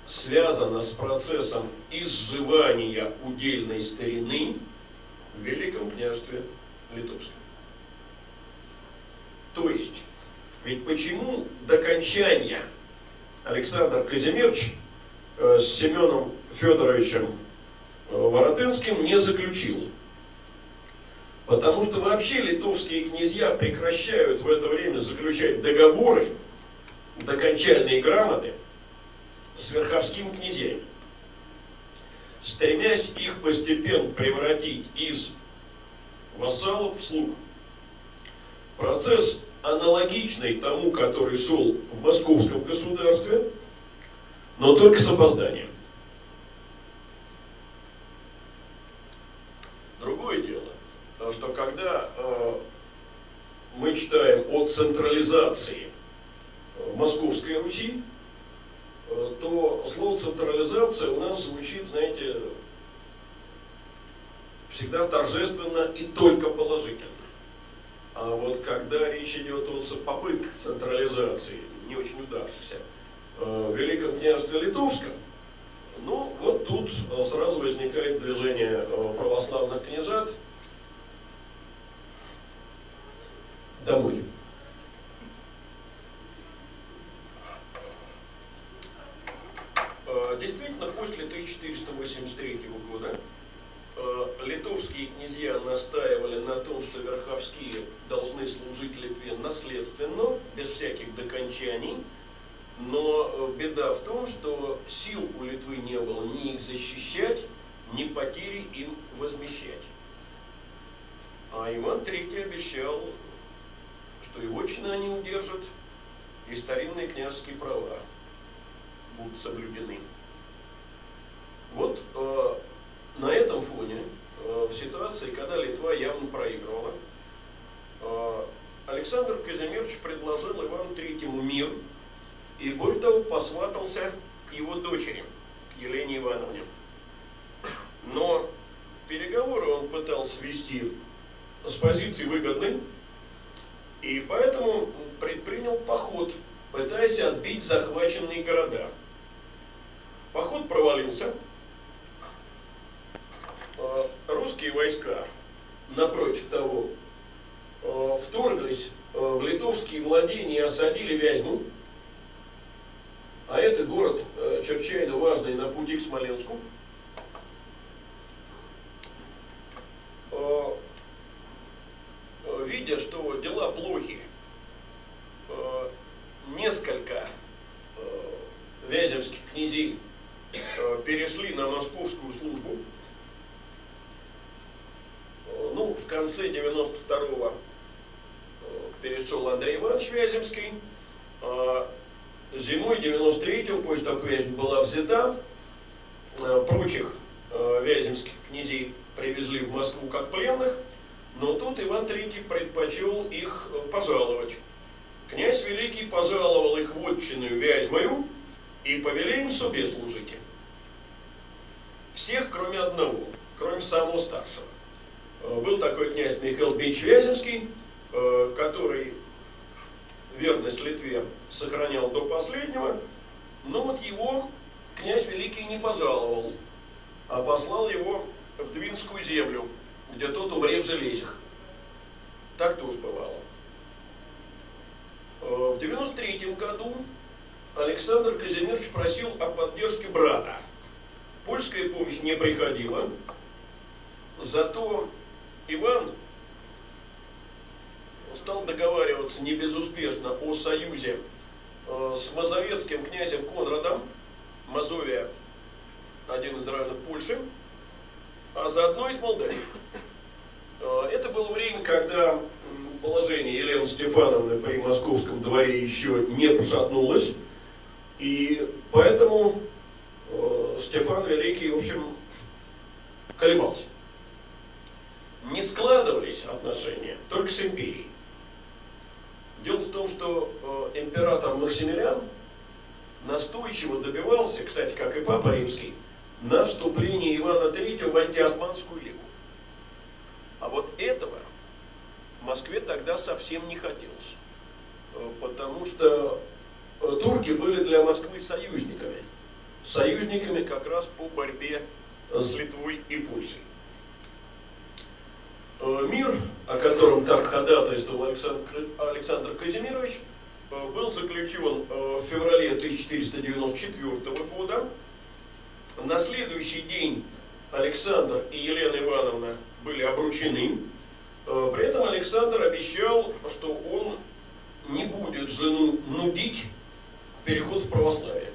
связана с процессом изживания удельной старины в Великом княжестве Литовском. То есть, ведь почему до кончания Александр Казимирович э, с Семеном Федоровичем э, Воротынским не заключил Потому что вообще литовские князья прекращают в это время заключать договоры, докончальные грамоты с верховскими князьями, стремясь их постепенно превратить из вассалов в слуг. Процесс аналогичный тому, который шел в московском государстве, но только с опозданием. что когда э, мы читаем о централизации э, Московской Руси, э, то слово централизация у нас звучит, знаете, всегда торжественно и только положительно. А вот когда речь идет о попытках централизации, не очень удавшихся, в Великом княжестве Литовском, ну вот тут сразу возникает движение православных княжат – домой. А, действительно, после 1483 года а, литовские князья настаивали на том, что верховские должны служить Литве наследственно, без всяких докончаний. Но а, беда в том, что сил у Литвы не было ни их защищать, ни потери им возмещать. А Иван III обещал что и вотчины они удержат, и старинные княжеские права будут соблюдены. Вот э, на этом фоне, э, в ситуации, когда Литва явно проигрывала, э, Александр Казимирович предложил Ивану Третьему мир и, более того, посватался к его дочери, к Елене Ивановне. Но переговоры он пытался свести с позиции выгодной и поэтому предпринял поход, пытаясь отбить захваченные города. Поход провалился. А, русские войска, напротив того, а, вторглись а, в литовские владения и осадили Вязьму. А это город чрезвычайно важный на пути к Смоленску. видя, что дела плохи, несколько вяземских князей перешли на московскую службу, в конце 92-го перешел Андрей Иванович Вяземский. Зимой 93-го почта Вязем была взята. Прочих вяземских князей привезли в Москву как пленных. Но тут Иван III предпочел их пожаловать. Князь Великий пожаловал их в отчинную Вязьмою и повели им себе служите. Всех, кроме одного, кроме самого старшего. Э, был такой князь Михаил Бич э, который верность Литве сохранял до последнего, но вот его князь Великий не пожаловал, а послал его в Двинскую землю, где тот умре в железях. Так тоже бывало. Э, в 93 году Александр Казимирович просил о поддержке брата. Польская помощь не приходила, зато Иван стал договариваться не безуспешно о союзе э, с мазовецким князем Конрадом, Мазовия, один из районов Польши, а заодно и с Молдавией. Э, это было время, когда положение Елены Стефановны при московском дворе еще не пошатнулось, и поэтому э, Стефан Великий, в общем, колебался. Не складывались отношения только с империей. Дело в том, что э, император Максимилиан настойчиво добивался, кстати, как и Папа Римский, на вступление Ивана III в антиосманскую лигу. А вот этого Москве тогда совсем не хотелось. Э, потому что э, турки были для Москвы союзниками. Союзниками как раз по борьбе с Литвой и Польшей. Э, мир, о котором так ходатайствовал Александр, Александр Казимирович, был заключен в феврале 1494 года. На следующий день Александр и Елена Ивановна были обручены. Э, при этом Александр обещал, что он не будет жену нудить переход в православие.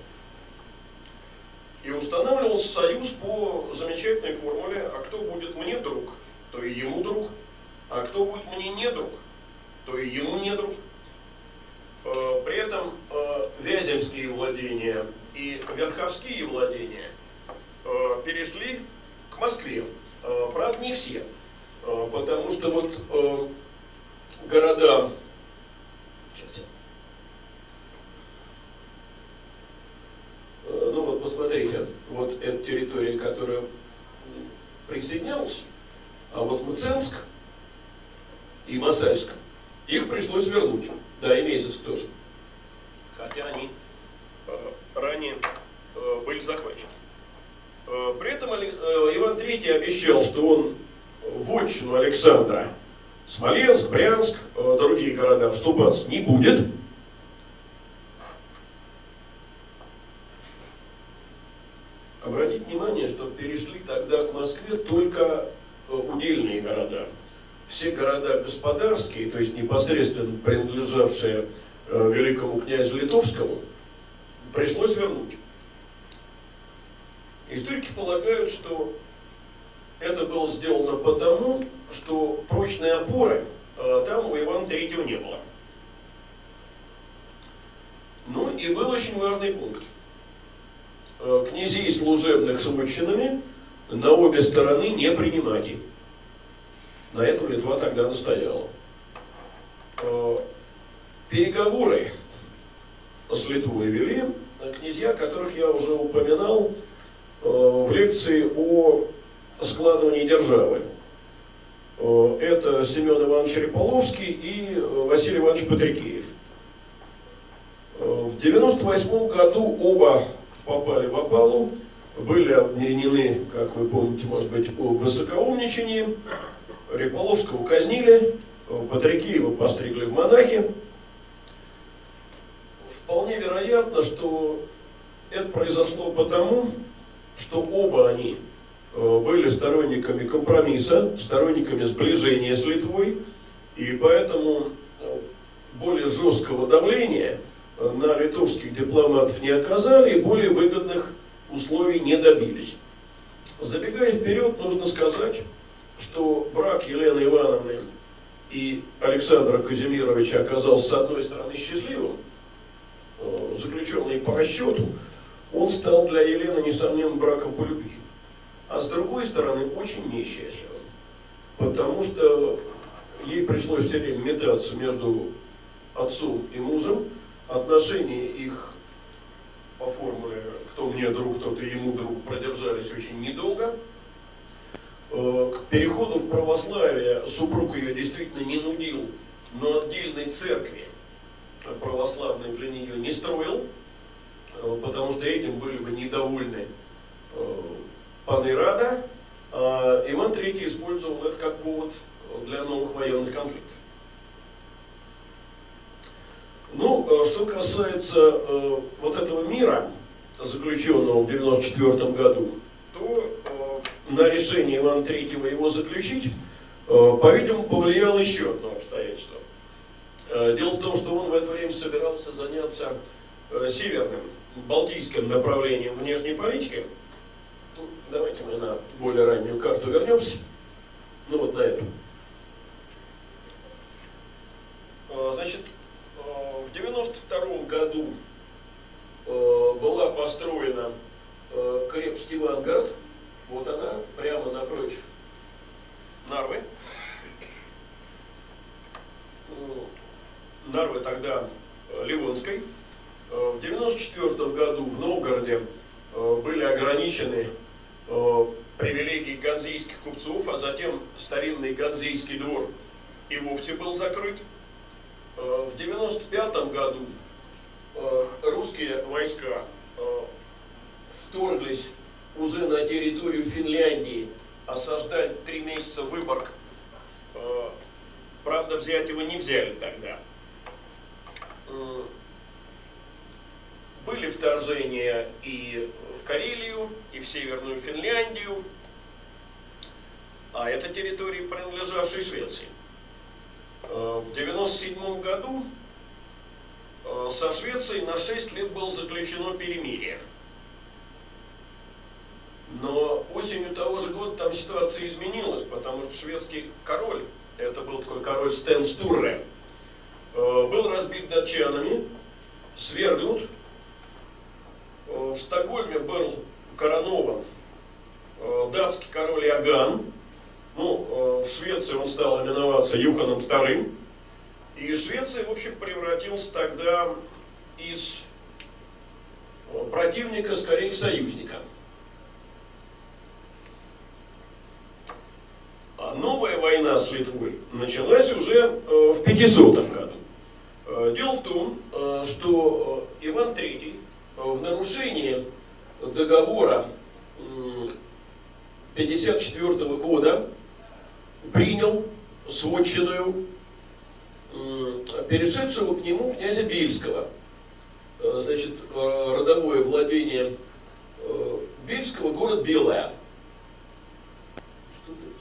И устанавливался союз по замечательной формуле, а кто будет мне друг, то и ему друг, а кто будет мне не друг, то и ему не друг. Э, при этом э, Вяземские владения и Верховские владения перешли к Москве. Правда, не все. Потому что вот э, города, сейчас э, ну вот посмотрите, вот эта территория, которая присоединялась, а вот Мценск и Масальск, их пришлось вернуть, да, и месяц тоже. Хотя они э, ранее э, были захвачены. Э, при этом Иван III обещал, что он в Александра Смоленск, Брянск, другие города вступаться не будет. Обратите внимание, что перешли тогда к Москве только э, удельные города. Все города господарские, то есть непосредственно принадлежавшие э, великому князю Литовскому, пришлось вернуть. Историки полагают, что это было сделано потому, что прочной опоры э, там у Ивана Третьего не было. Ну и был очень важный пункт. Э, князей служебных с на обе стороны не принимать. На этом Литва тогда настояла. Э, переговоры с Литвой вели князья, которых я уже упоминал в лекции о складывания державы. Э, это Семен Иванович Реполовский и э, Василий Иванович Патрикеев. Э, в 98 году оба попали в опалу, были обвинены, как вы помните, может быть, в высокоумничании. Реполовского казнили, Патрикеева постригли в монахи. Вполне вероятно, что это произошло потому, что оба они Э, были сторонниками компромисса, сторонниками сближения с Литвой, и поэтому э, более жесткого давления э, на литовских дипломатов не оказали и более выгодных условий не добились. Забегая вперед, нужно сказать, что брак Елены Ивановны и Александра Казимировича оказался, с одной стороны, счастливым, э, заключенный по расчету, он стал для Елены, несомненно, браком по любви. А с другой стороны, очень несчастливым. Потому что ей пришлось все время метаться между отцом и мужем. Отношения их по формуле «кто мне друг, тот и ему друг» продержались очень недолго. Э, к переходу в православие супруг ее действительно не нудил, но отдельной церкви православной для нее не строил, э, потому что этим были бы недовольны э, паны Рада. А Иван III использовал это как повод для новых военных конфликтов. Ну, что касается вот этого мира, заключенного в 1994 году, то на решение Ивана III его заключить, э, по-видимому, повлияло еще одно обстоятельство. Э, дело в том, что он в это время собирался заняться э, северным, балтийским направлением внешней политики. Ну, давайте мы на более раннюю карту вернемся. Ну вот на эту. Значит, в 92 году была построена крепость Ивангород – вот она, прямо напротив Нарвы. Нарвы тогда э, Ливонской. Э, в 1994 году в Новгороде э, были ограничены привилегии ганзейских купцов, а затем старинный ганзейский двор и вовсе был закрыт. В 1995 году русские войска вторглись уже на территорию Финляндии, осаждали три месяца Выборг. Э, правда, взять его не взяли тогда. Э, были вторжения и в Карелию, и в Северную Финляндию, а это территории, принадлежавшие Швеции. Э, в 1997 году со Швецией на 6 лет было заключено перемирие. Но осенью того же года там ситуация изменилась, потому что шведский король, это был такой король Стен Стурре, э, был разбит датчанами, свергнут. Э, в Стокгольме был коронован э, датский король Иоганн. Ну, в Швеции он стал именоваться Юханом II. И Швеция, в общем, превратился тогда из противника скорее в союзника. А новая война с Литвой началась уже э, в 500 году. Э, дело в том, э, что Иван III в нарушении договора 54 года принял сводчиную перешедшего к нему князя Бельского. Значит, родовое владение Бельского, город Белая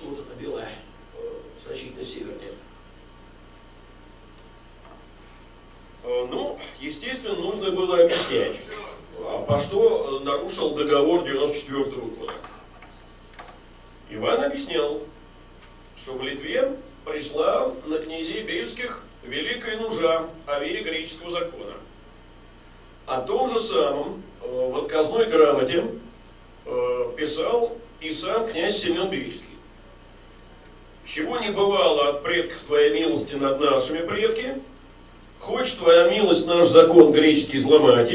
вот она белая, э, значительно севернее. Э, ну, естественно, нужно было объяснять, а по что нарушил договор 94 -го года. Иван объяснял, что в Литве пришла на князей Бельских великая нужа о вере греческого закона. О том же самом э, в отказной грамоте писал и сам князь Семен Бельский. Чего не бывало от предков Твоя милости над нашими предки, хочешь Твоя милость наш закон греческий изломать,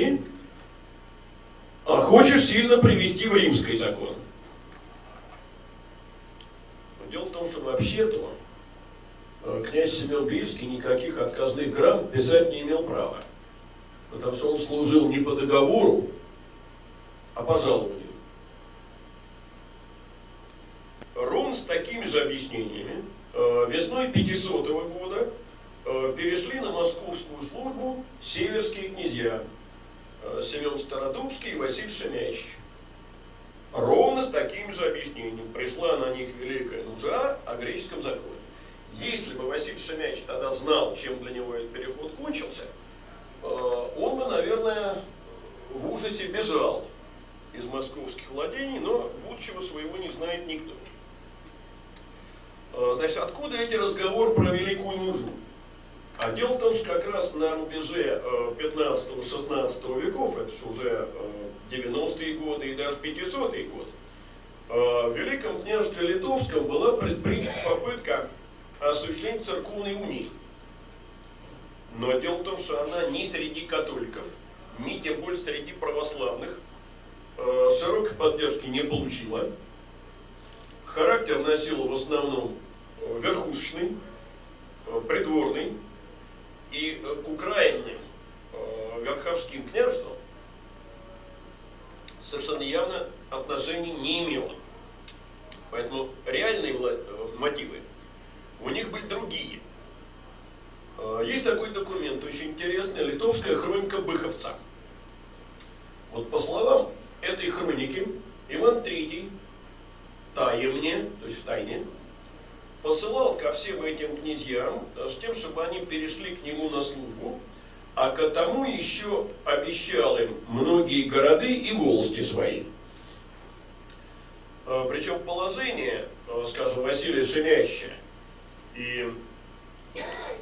а хочешь сильно привести в римский закон. Но дело в том, что вообще-то э, князь Семен Бельский никаких отказных грамм писать не имел права. Потому что он служил не по договору, а по жалованию. Ровно с такими же объяснениями э, весной 500 года э, перешли на московскую службу северские князья э, Семен Стародубский и Василий Шемячич. Ровно с таким же объяснением пришла на них великая нужда о греческом законе. Если бы Василий Шемяч тогда знал, чем для него этот переход кончился, он бы, наверное, в ужасе бежал из московских владений, но будущего своего не знает никто. Значит, откуда эти разговоры про великую нужду? А дело в том, что как раз на рубеже 15-16 э, веков, это же уже 90-е годы и даже 500-е годы, в Великом княжестве Литовском была предпринята попытка осуществления церковной унии. Но дело в том, что она ни среди католиков, ни тем более среди православных э, широкой поддержки не получила. Характер носила в основном э, верхушечный, э, придворный, и к Украине верховским княжеством совершенно явно отношений не имела. Поэтому реальные мотивы у них были другие. Есть такой документ, очень интересный, литовская хроника Быховца. Вот по словам этой хроники, Иван III таемне, то есть в тайне, посылал ко всем этим князьям с тем, чтобы они перешли к нему на службу, а к тому еще обещал им многие города и волости свои. А, Причем положение, а, скажем, Василия Шемяща и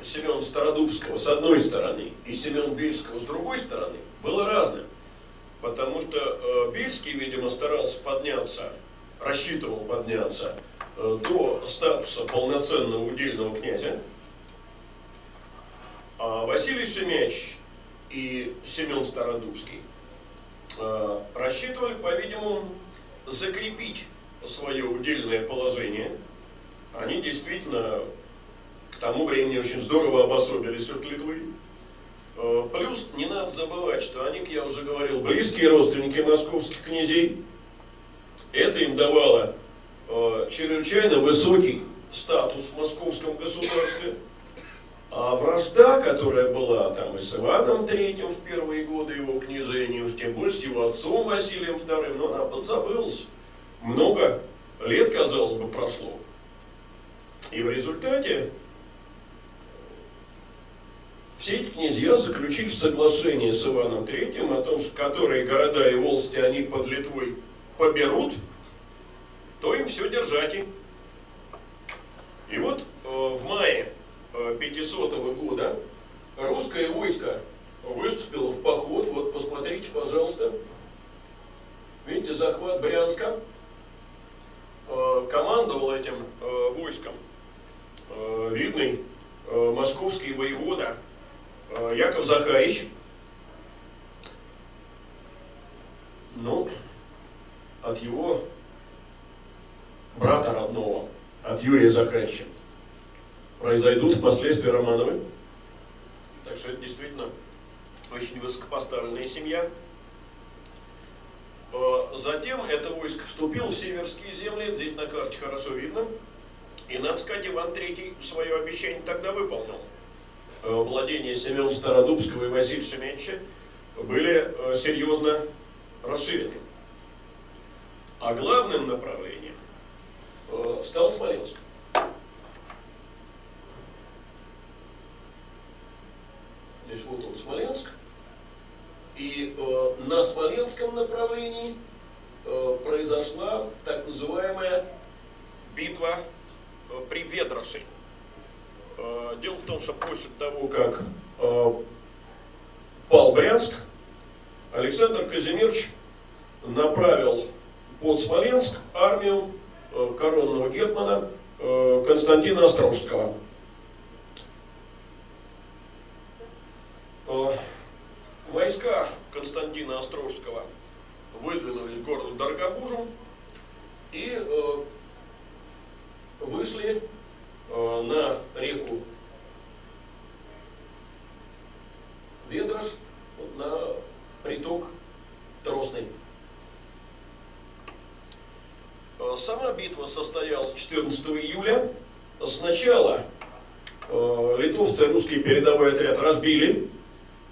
Семен Стародубского с одной стороны и Семен Бельского с другой стороны было разным. Потому что э, Бельский, видимо, старался подняться, рассчитывал подняться э, до статуса полноценного удельного князя, а Василий Шемяч и Семен Стародубский э, рассчитывали, по-видимому, закрепить свое удельное положение. Они действительно к тому времени очень здорово обособились от Литвы. Э, плюс не надо забывать, что они, как я уже говорил, близкие родственники московских князей. Это им давало э, чрезвычайно высокий статус в московском государстве. А вражда, которая была там и с Иваном III в первые годы его княжения, уж тем больше с его отцом Василием II, но она подзабылась. Много лет, казалось бы, прошло. И в результате все эти князья заключили соглашение с Иваном Третьим о том, что которые города и волости они под Литвой поберут, то им все держать. И вот э, в мае 500 -го года русское войско выступило в поход. Вот посмотрите, пожалуйста. Видите, захват Брянска. Э, командовал этим э, войском видный московский воевода Э, Яков Захарич, ну, от его брата родного, от Юрия Захарича, произойдут впоследствии Романовы. Так что это действительно очень высокопоставленная семья. Э, затем это войско вступило в северские земли, здесь на карте хорошо видно. И, надо сказать, Иван III свое обещание тогда выполнил. Э, владения Семена Стародубского и Василия Шеменча были э, серьезно расширены. А главным направлением э, стал Смоленск. Здесь вот он Смоленск. И э, на Смоленском направлении э, произошла так называемая битва э, при Ведроше. Э, дело в том, что после того, как э, пал Брянск, Александр Казимирович направил под Смоленск армию коронного гетмана Константина Острожского. Войска Константина Острожского выдвинулись к городу Дорогобужу и вышли Э, на реку Ведрош, на приток Тросный. Э, сама битва состоялась 14 июля. Сначала э, литовцы русский передовой отряд разбили,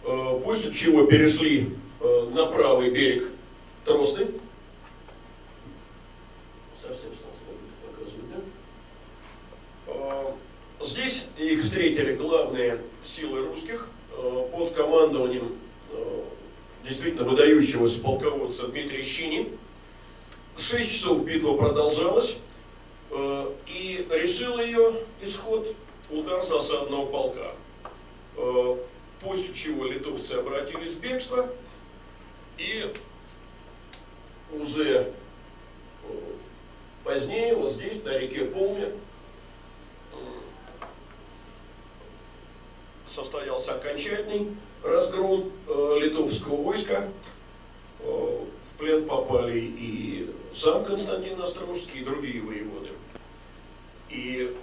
э, после чего перешли э, на правый берег Тросны. Совсем Здесь их встретили главные силы русских э, под командованием э, действительно выдающегося полководца Дмитрия Щини. Шесть часов битва продолжалась, э, и решил ее исход удар засадного полка. Э, после чего литовцы обратились в бегство и уже позднее, вот здесь, на реке Полме, состоялся окончательный разгром э, литовского войска. Э, в плен попали и сам Константин Острожский, и другие воеводы. И,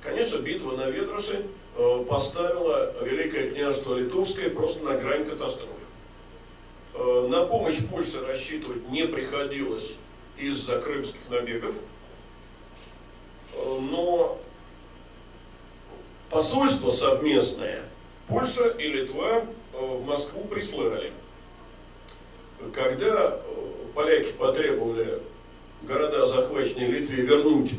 конечно, битва на Ведроше э, поставила Великое княжество Литовское просто на грань катастрофы. Э, на помощь Польше рассчитывать не приходилось из-за крымских набегов, э, но посольство совместное Польша и Литва в Москву прислали. Когда поляки потребовали города, захваченные Литве, вернуть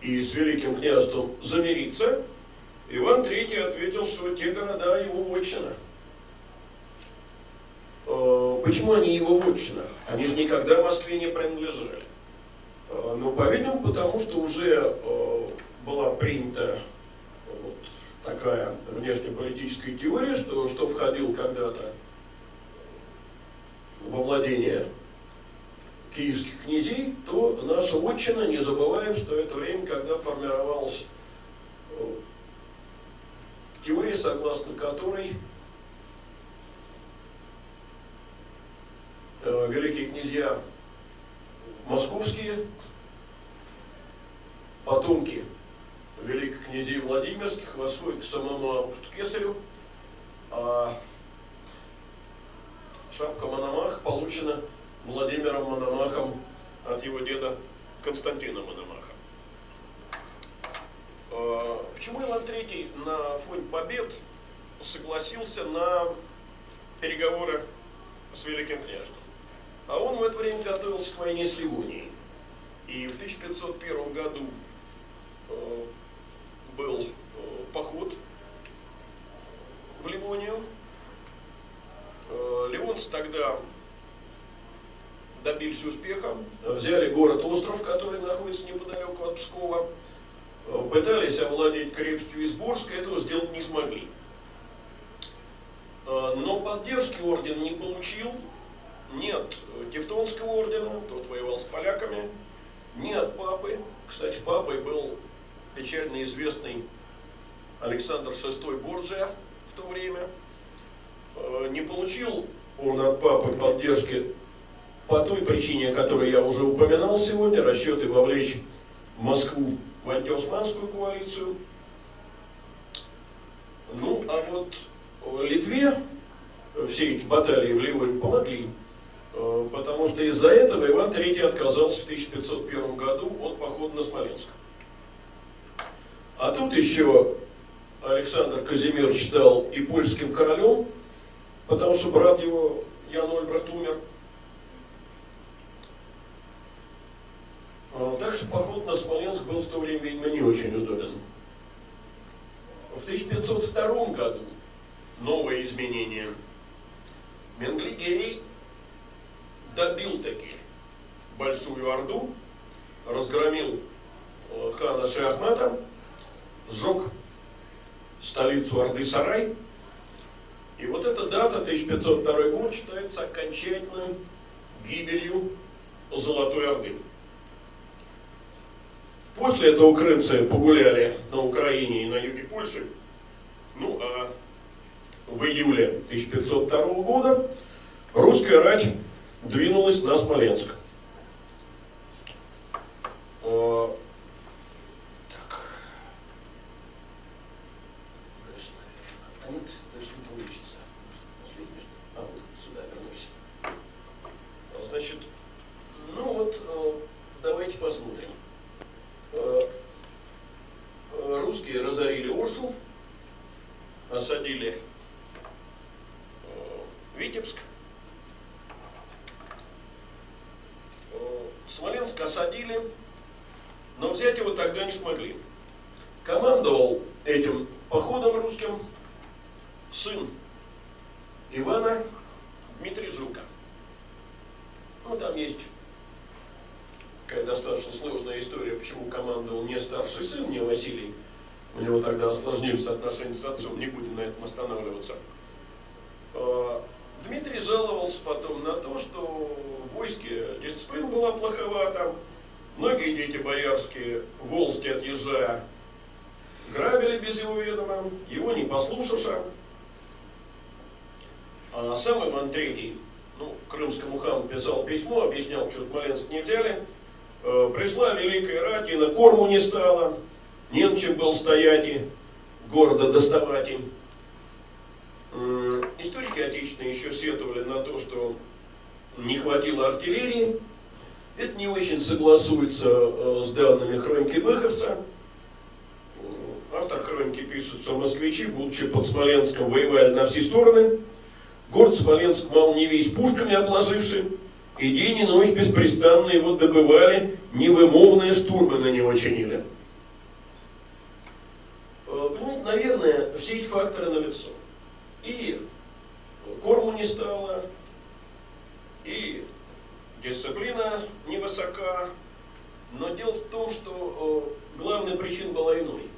и с Великим княжеством замириться, Иван III ответил, что те города его вотчина. Э, почему они его вотчина? Они же никогда Москве не принадлежали. Ну, по-видимому, потому что уже была принята такая внешнеполитическая теория, что, что входил когда-то во владение киевских князей, то наша отчина, не забываем, что это время, когда формировалась э, теория, согласно которой э, великие князья московские, потомки великих князей Владимирских восходит к самому Августу Кесарю, а шапка Мономах получена Владимиром Мономахом от его деда Константина Мономаха. А, почему Иван III на фоне побед согласился на переговоры с Великим княжеством? А он в это время готовился к войне с Ливонией. И в 1501 году э, был э, поход в Ливонию. Э, ливонцы тогда добились успеха, взяли город-остров, который находится неподалеку от Пскова, пытались овладеть крепостью Изборска, этого сделать не смогли. Но поддержки орден не получил, нет Тевтонского ордена, тот воевал с поляками, нет папы. Кстати, папой был печально известный Александр VI Борджия в то время. Э, не получил он от папы поддержки по той причине, о которой я уже упоминал сегодня, расчеты вовлечь Москву в антиосманскую коалицию. Ну, а вот Литве все эти баталии в Ливоне помогли, э, потому что из-за этого Иван III отказался в 1501 году от похода на Смоленск. А тут еще Александр Казимирович стал и польским королем, потому что брат его Ян Ольбрат умер. Что поход на Смоленск был в то время, видимо, не очень удобен. В 1502 году новое изменение. Менгли добил таки Большую Орду, разгромил э, хана Шахмата, сжег столицу Орды-Сарай. И вот эта дата, 1502 год, считается окончательной гибелью Золотой Орды. После этого крымцы погуляли на Украине и на юге Польши. Ну а в июле 1502 года русская рать двинулась на Смоленск. осадили, но взять его тогда не смогли. Командовал этим походом русским сын Ивана Дмитрий Жука. Ну, там есть такая достаточно сложная история, почему командовал не старший сын, не Василий. У него тогда осложнились отношения с отцом, не будем на этом останавливаться. А, Дмитрий жаловался потом на то, что в войске дисциплина была плоховата, многие дети боярские, волжски отъезжая, грабили без его ведома, его не послушаша. А сам Иван III, ну, крымскому хану писал письмо, объяснял, что Смоленск не взяли, э, пришла великая рать, и на корму не стало, немчик был стоять и города доставать им. Историки отечественные еще сетовали на то, что не хватило артиллерии. Это не очень согласуется э, с данными хроники Быховца. Автор хроники пишет, что москвичи, будучи под Смоленском, воевали на все стороны. Город Смоленск мал не весь пушками обложивший, и день и ночь беспрестанно его добывали, невымовные штурмы на него чинили. Э, понимаете, наверное, все эти факторы налицо. И корму не стало, и дисциплина невысока. Но дело в том, что э, главная причина была иной.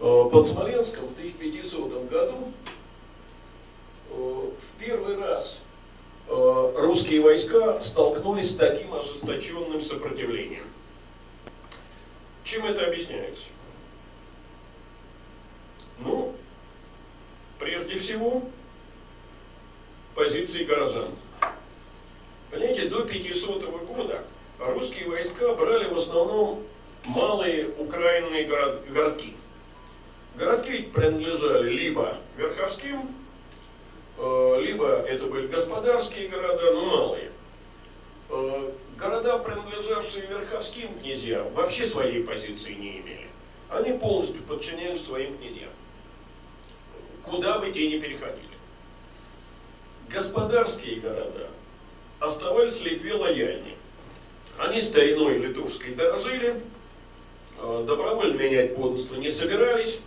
Э, под Смоленском в 1500 году э, в первый раз русские войска столкнулись с таким ожесточенным сопротивлением. Чем это объясняется? Ну, прежде всего, позиции горожан. Понимаете, до 500 года русские войска брали в основном малые украинные город, городки. Городки принадлежали либо верховским, э, либо это были господарские города, но малые. Э, города, принадлежавшие верховским князьям, вообще своей позиции не имели. Они полностью подчинялись своим князьям. Куда бы те ни переходили господарские города оставались Литве лояльны. Они стариной литовской дорожили, э, добровольно менять подданство не собирались.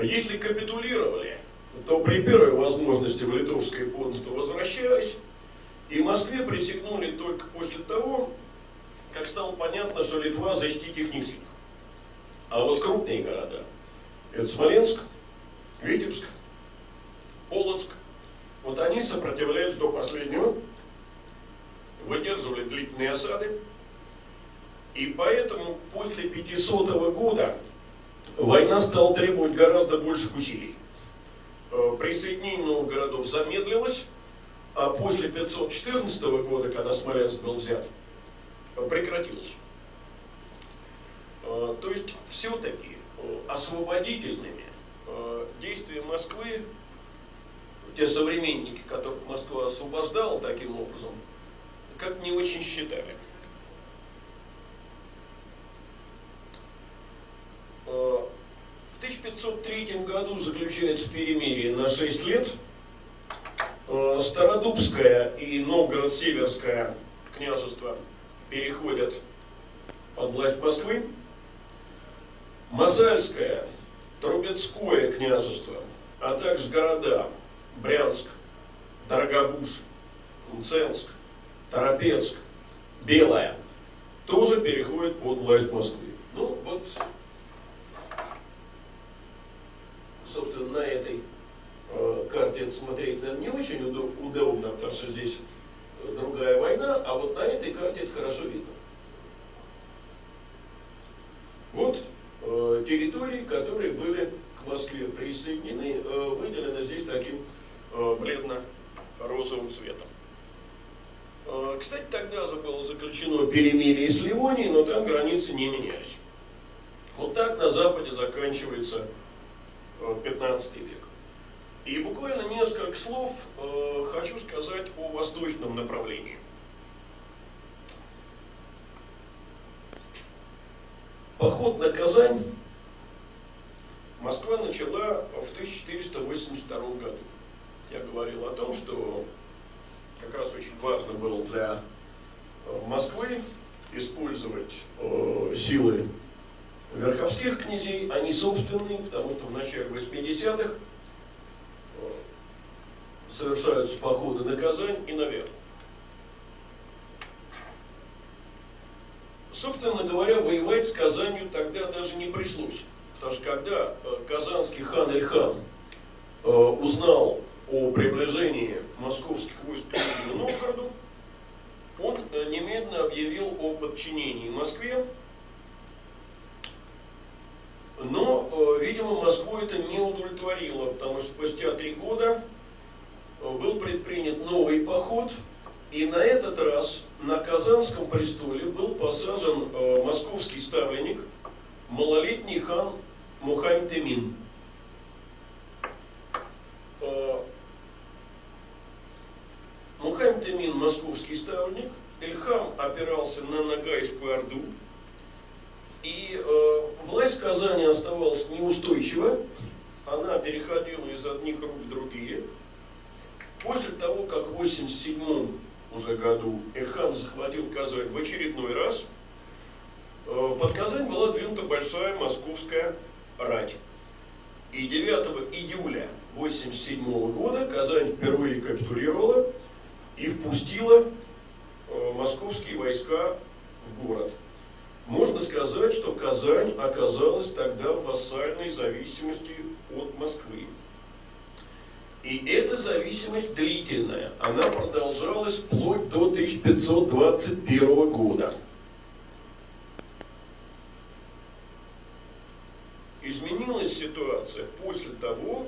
Если капитулировали, то при первой возможности в литовское подданство возвращались, и Москве присягнули только после того, как стало понятно, что Литва защитить их не в силах. А вот крупные города, это Смоленск, Витебск, Полоцк, вот они сопротивлялись до последнего, выдерживали длительные осады, и поэтому после 500 года война стала требовать гораздо больших усилий. Э, присоединение новых городов замедлилось, а после 514 года, когда Смоленск был взят, прекратилось. Э, то есть все-таки э, освободительными действия Москвы те современники, которых Москва освобождала таким образом, как не очень считали. Э, в 1503 году заключается перемирие на 6 лет. Э, Стародубское и Новгород-Северское княжество переходят под власть Москвы. Масальское, Трубецкое княжество, а также города Брянск, Дорогобуш, Мценск, Торопецк, Белая тоже переходит под власть Москвы. Ну вот, собственно, на этой э, карте смотреть, наверное, не очень удобно, потому что здесь другая война, а вот на этой карте это хорошо видно. Вот э, территории, которые были к Москве присоединены, э, выделены здесь таким бледно-розовым цветом. Э, кстати, тогда же было заключено перемирие с Ливонией, но там границы не менялись. Вот так на Западе заканчивается 15 э, век. И буквально несколько слов э, хочу сказать о восточном направлении. Поход на Казань Москва начала в 1482 году я говорил о том, что как раз очень важно было для э, Москвы использовать э, силы верховских князей, а не собственные, потому что в начале 80-х э, совершаются походы на Казань и на Вятку. Собственно говоря, воевать с Казанью тогда даже не пришлось. Потому что когда э, казанский хан Ильхан э, узнал о приближении московских войск к Нижнему Новгороду, он э, немедленно объявил о подчинении Москве, но, видимо, Москву это не удовлетворило, потому что спустя три года был предпринят новый поход, и на этот раз на Казанском престоле был посажен московский ставленник, малолетний хан Мухаммед Эмин. Мухаммед Эмин – московский ставник, Ильхам опирался на Нагайскую Орду, и э, власть Казани оставалась неустойчива, она переходила из одних рук в другие. После того, как в 87 уже году Ильхам захватил Казань в очередной раз, э, под Казань была двинута большая московская рать. И 9 июля 87 года Казань впервые капитулировала и впустила э, московские войска в город. Можно сказать, что Казань оказалась тогда в вассальной зависимости от Москвы. И эта зависимость длительная, она продолжалась вплоть до 1521 года. Изменилась ситуация после того,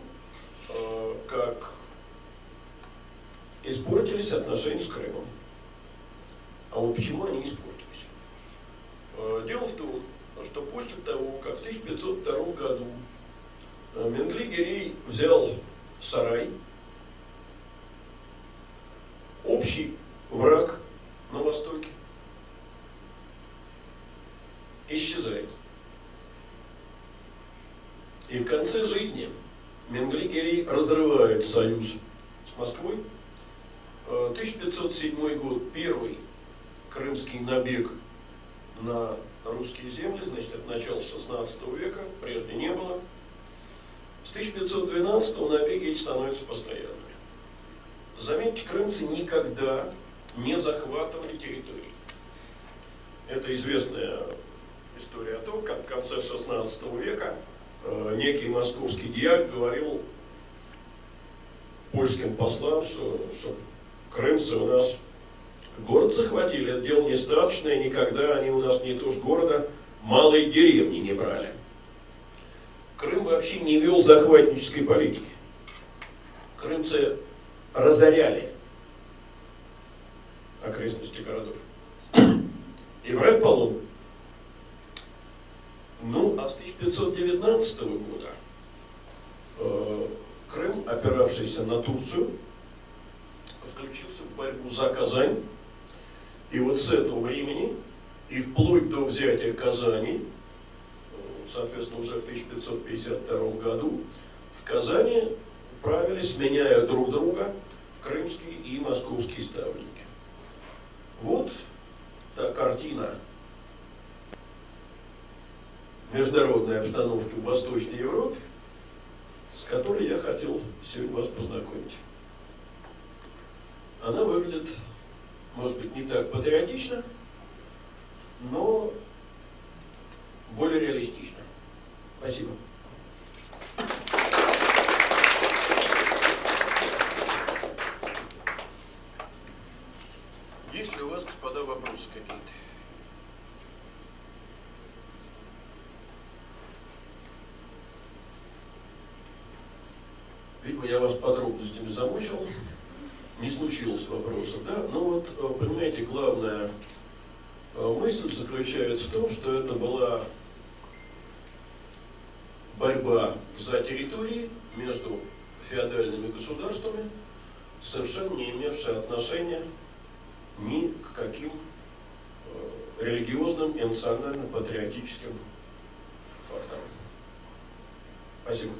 э, как испортились отношения с Крымом. А вот почему они испортились? Э, дело в том, что после того, как в 1502 году э, Менгли-Гирей взял сарай, общий враг на востоке исчезает. И в конце жизни Менгли-Гирей разрывает союз с Москвой, 1507 э, год, первый крымский набег на русские земли, значит, это начало 16 века, прежде не было. С 1512 набеги эти становятся постоянными. Заметьте, крымцы никогда не захватывали территории. Это известная история о том, как в конце 16 века э, некий московский диак говорил польским послам, что, что крымцы у нас город захватили, это дело не никогда они у нас не ж города, малые деревни не брали. Крым вообще не вел захватнической политики. Крымцы разоряли окрестности городов. И брать полон. Ну, а с 1519 года э, Крым, опиравшийся на Турцию, включился в борьбу за Казань. И вот с этого времени и вплоть до взятия Казани, соответственно, уже в 1552 году, в Казани правили, сменяя друг друга, крымские и московские ставники. Вот та картина международной обстановки в Восточной Европе, с которой я хотел сегодня вас познакомить она выглядит, может быть, не так патриотично, но более реалистично. Спасибо. Есть ли у вас, господа, вопросы какие-то? Видимо, я вас подробностями замучил не случилось вопроса, да, но вот, э, понимаете, главная э, мысль заключается в том, что это была борьба за территории между феодальными государствами, совершенно не имевшая отношения ни к каким э, религиозным и национально-патриотическим факторам. Спасибо.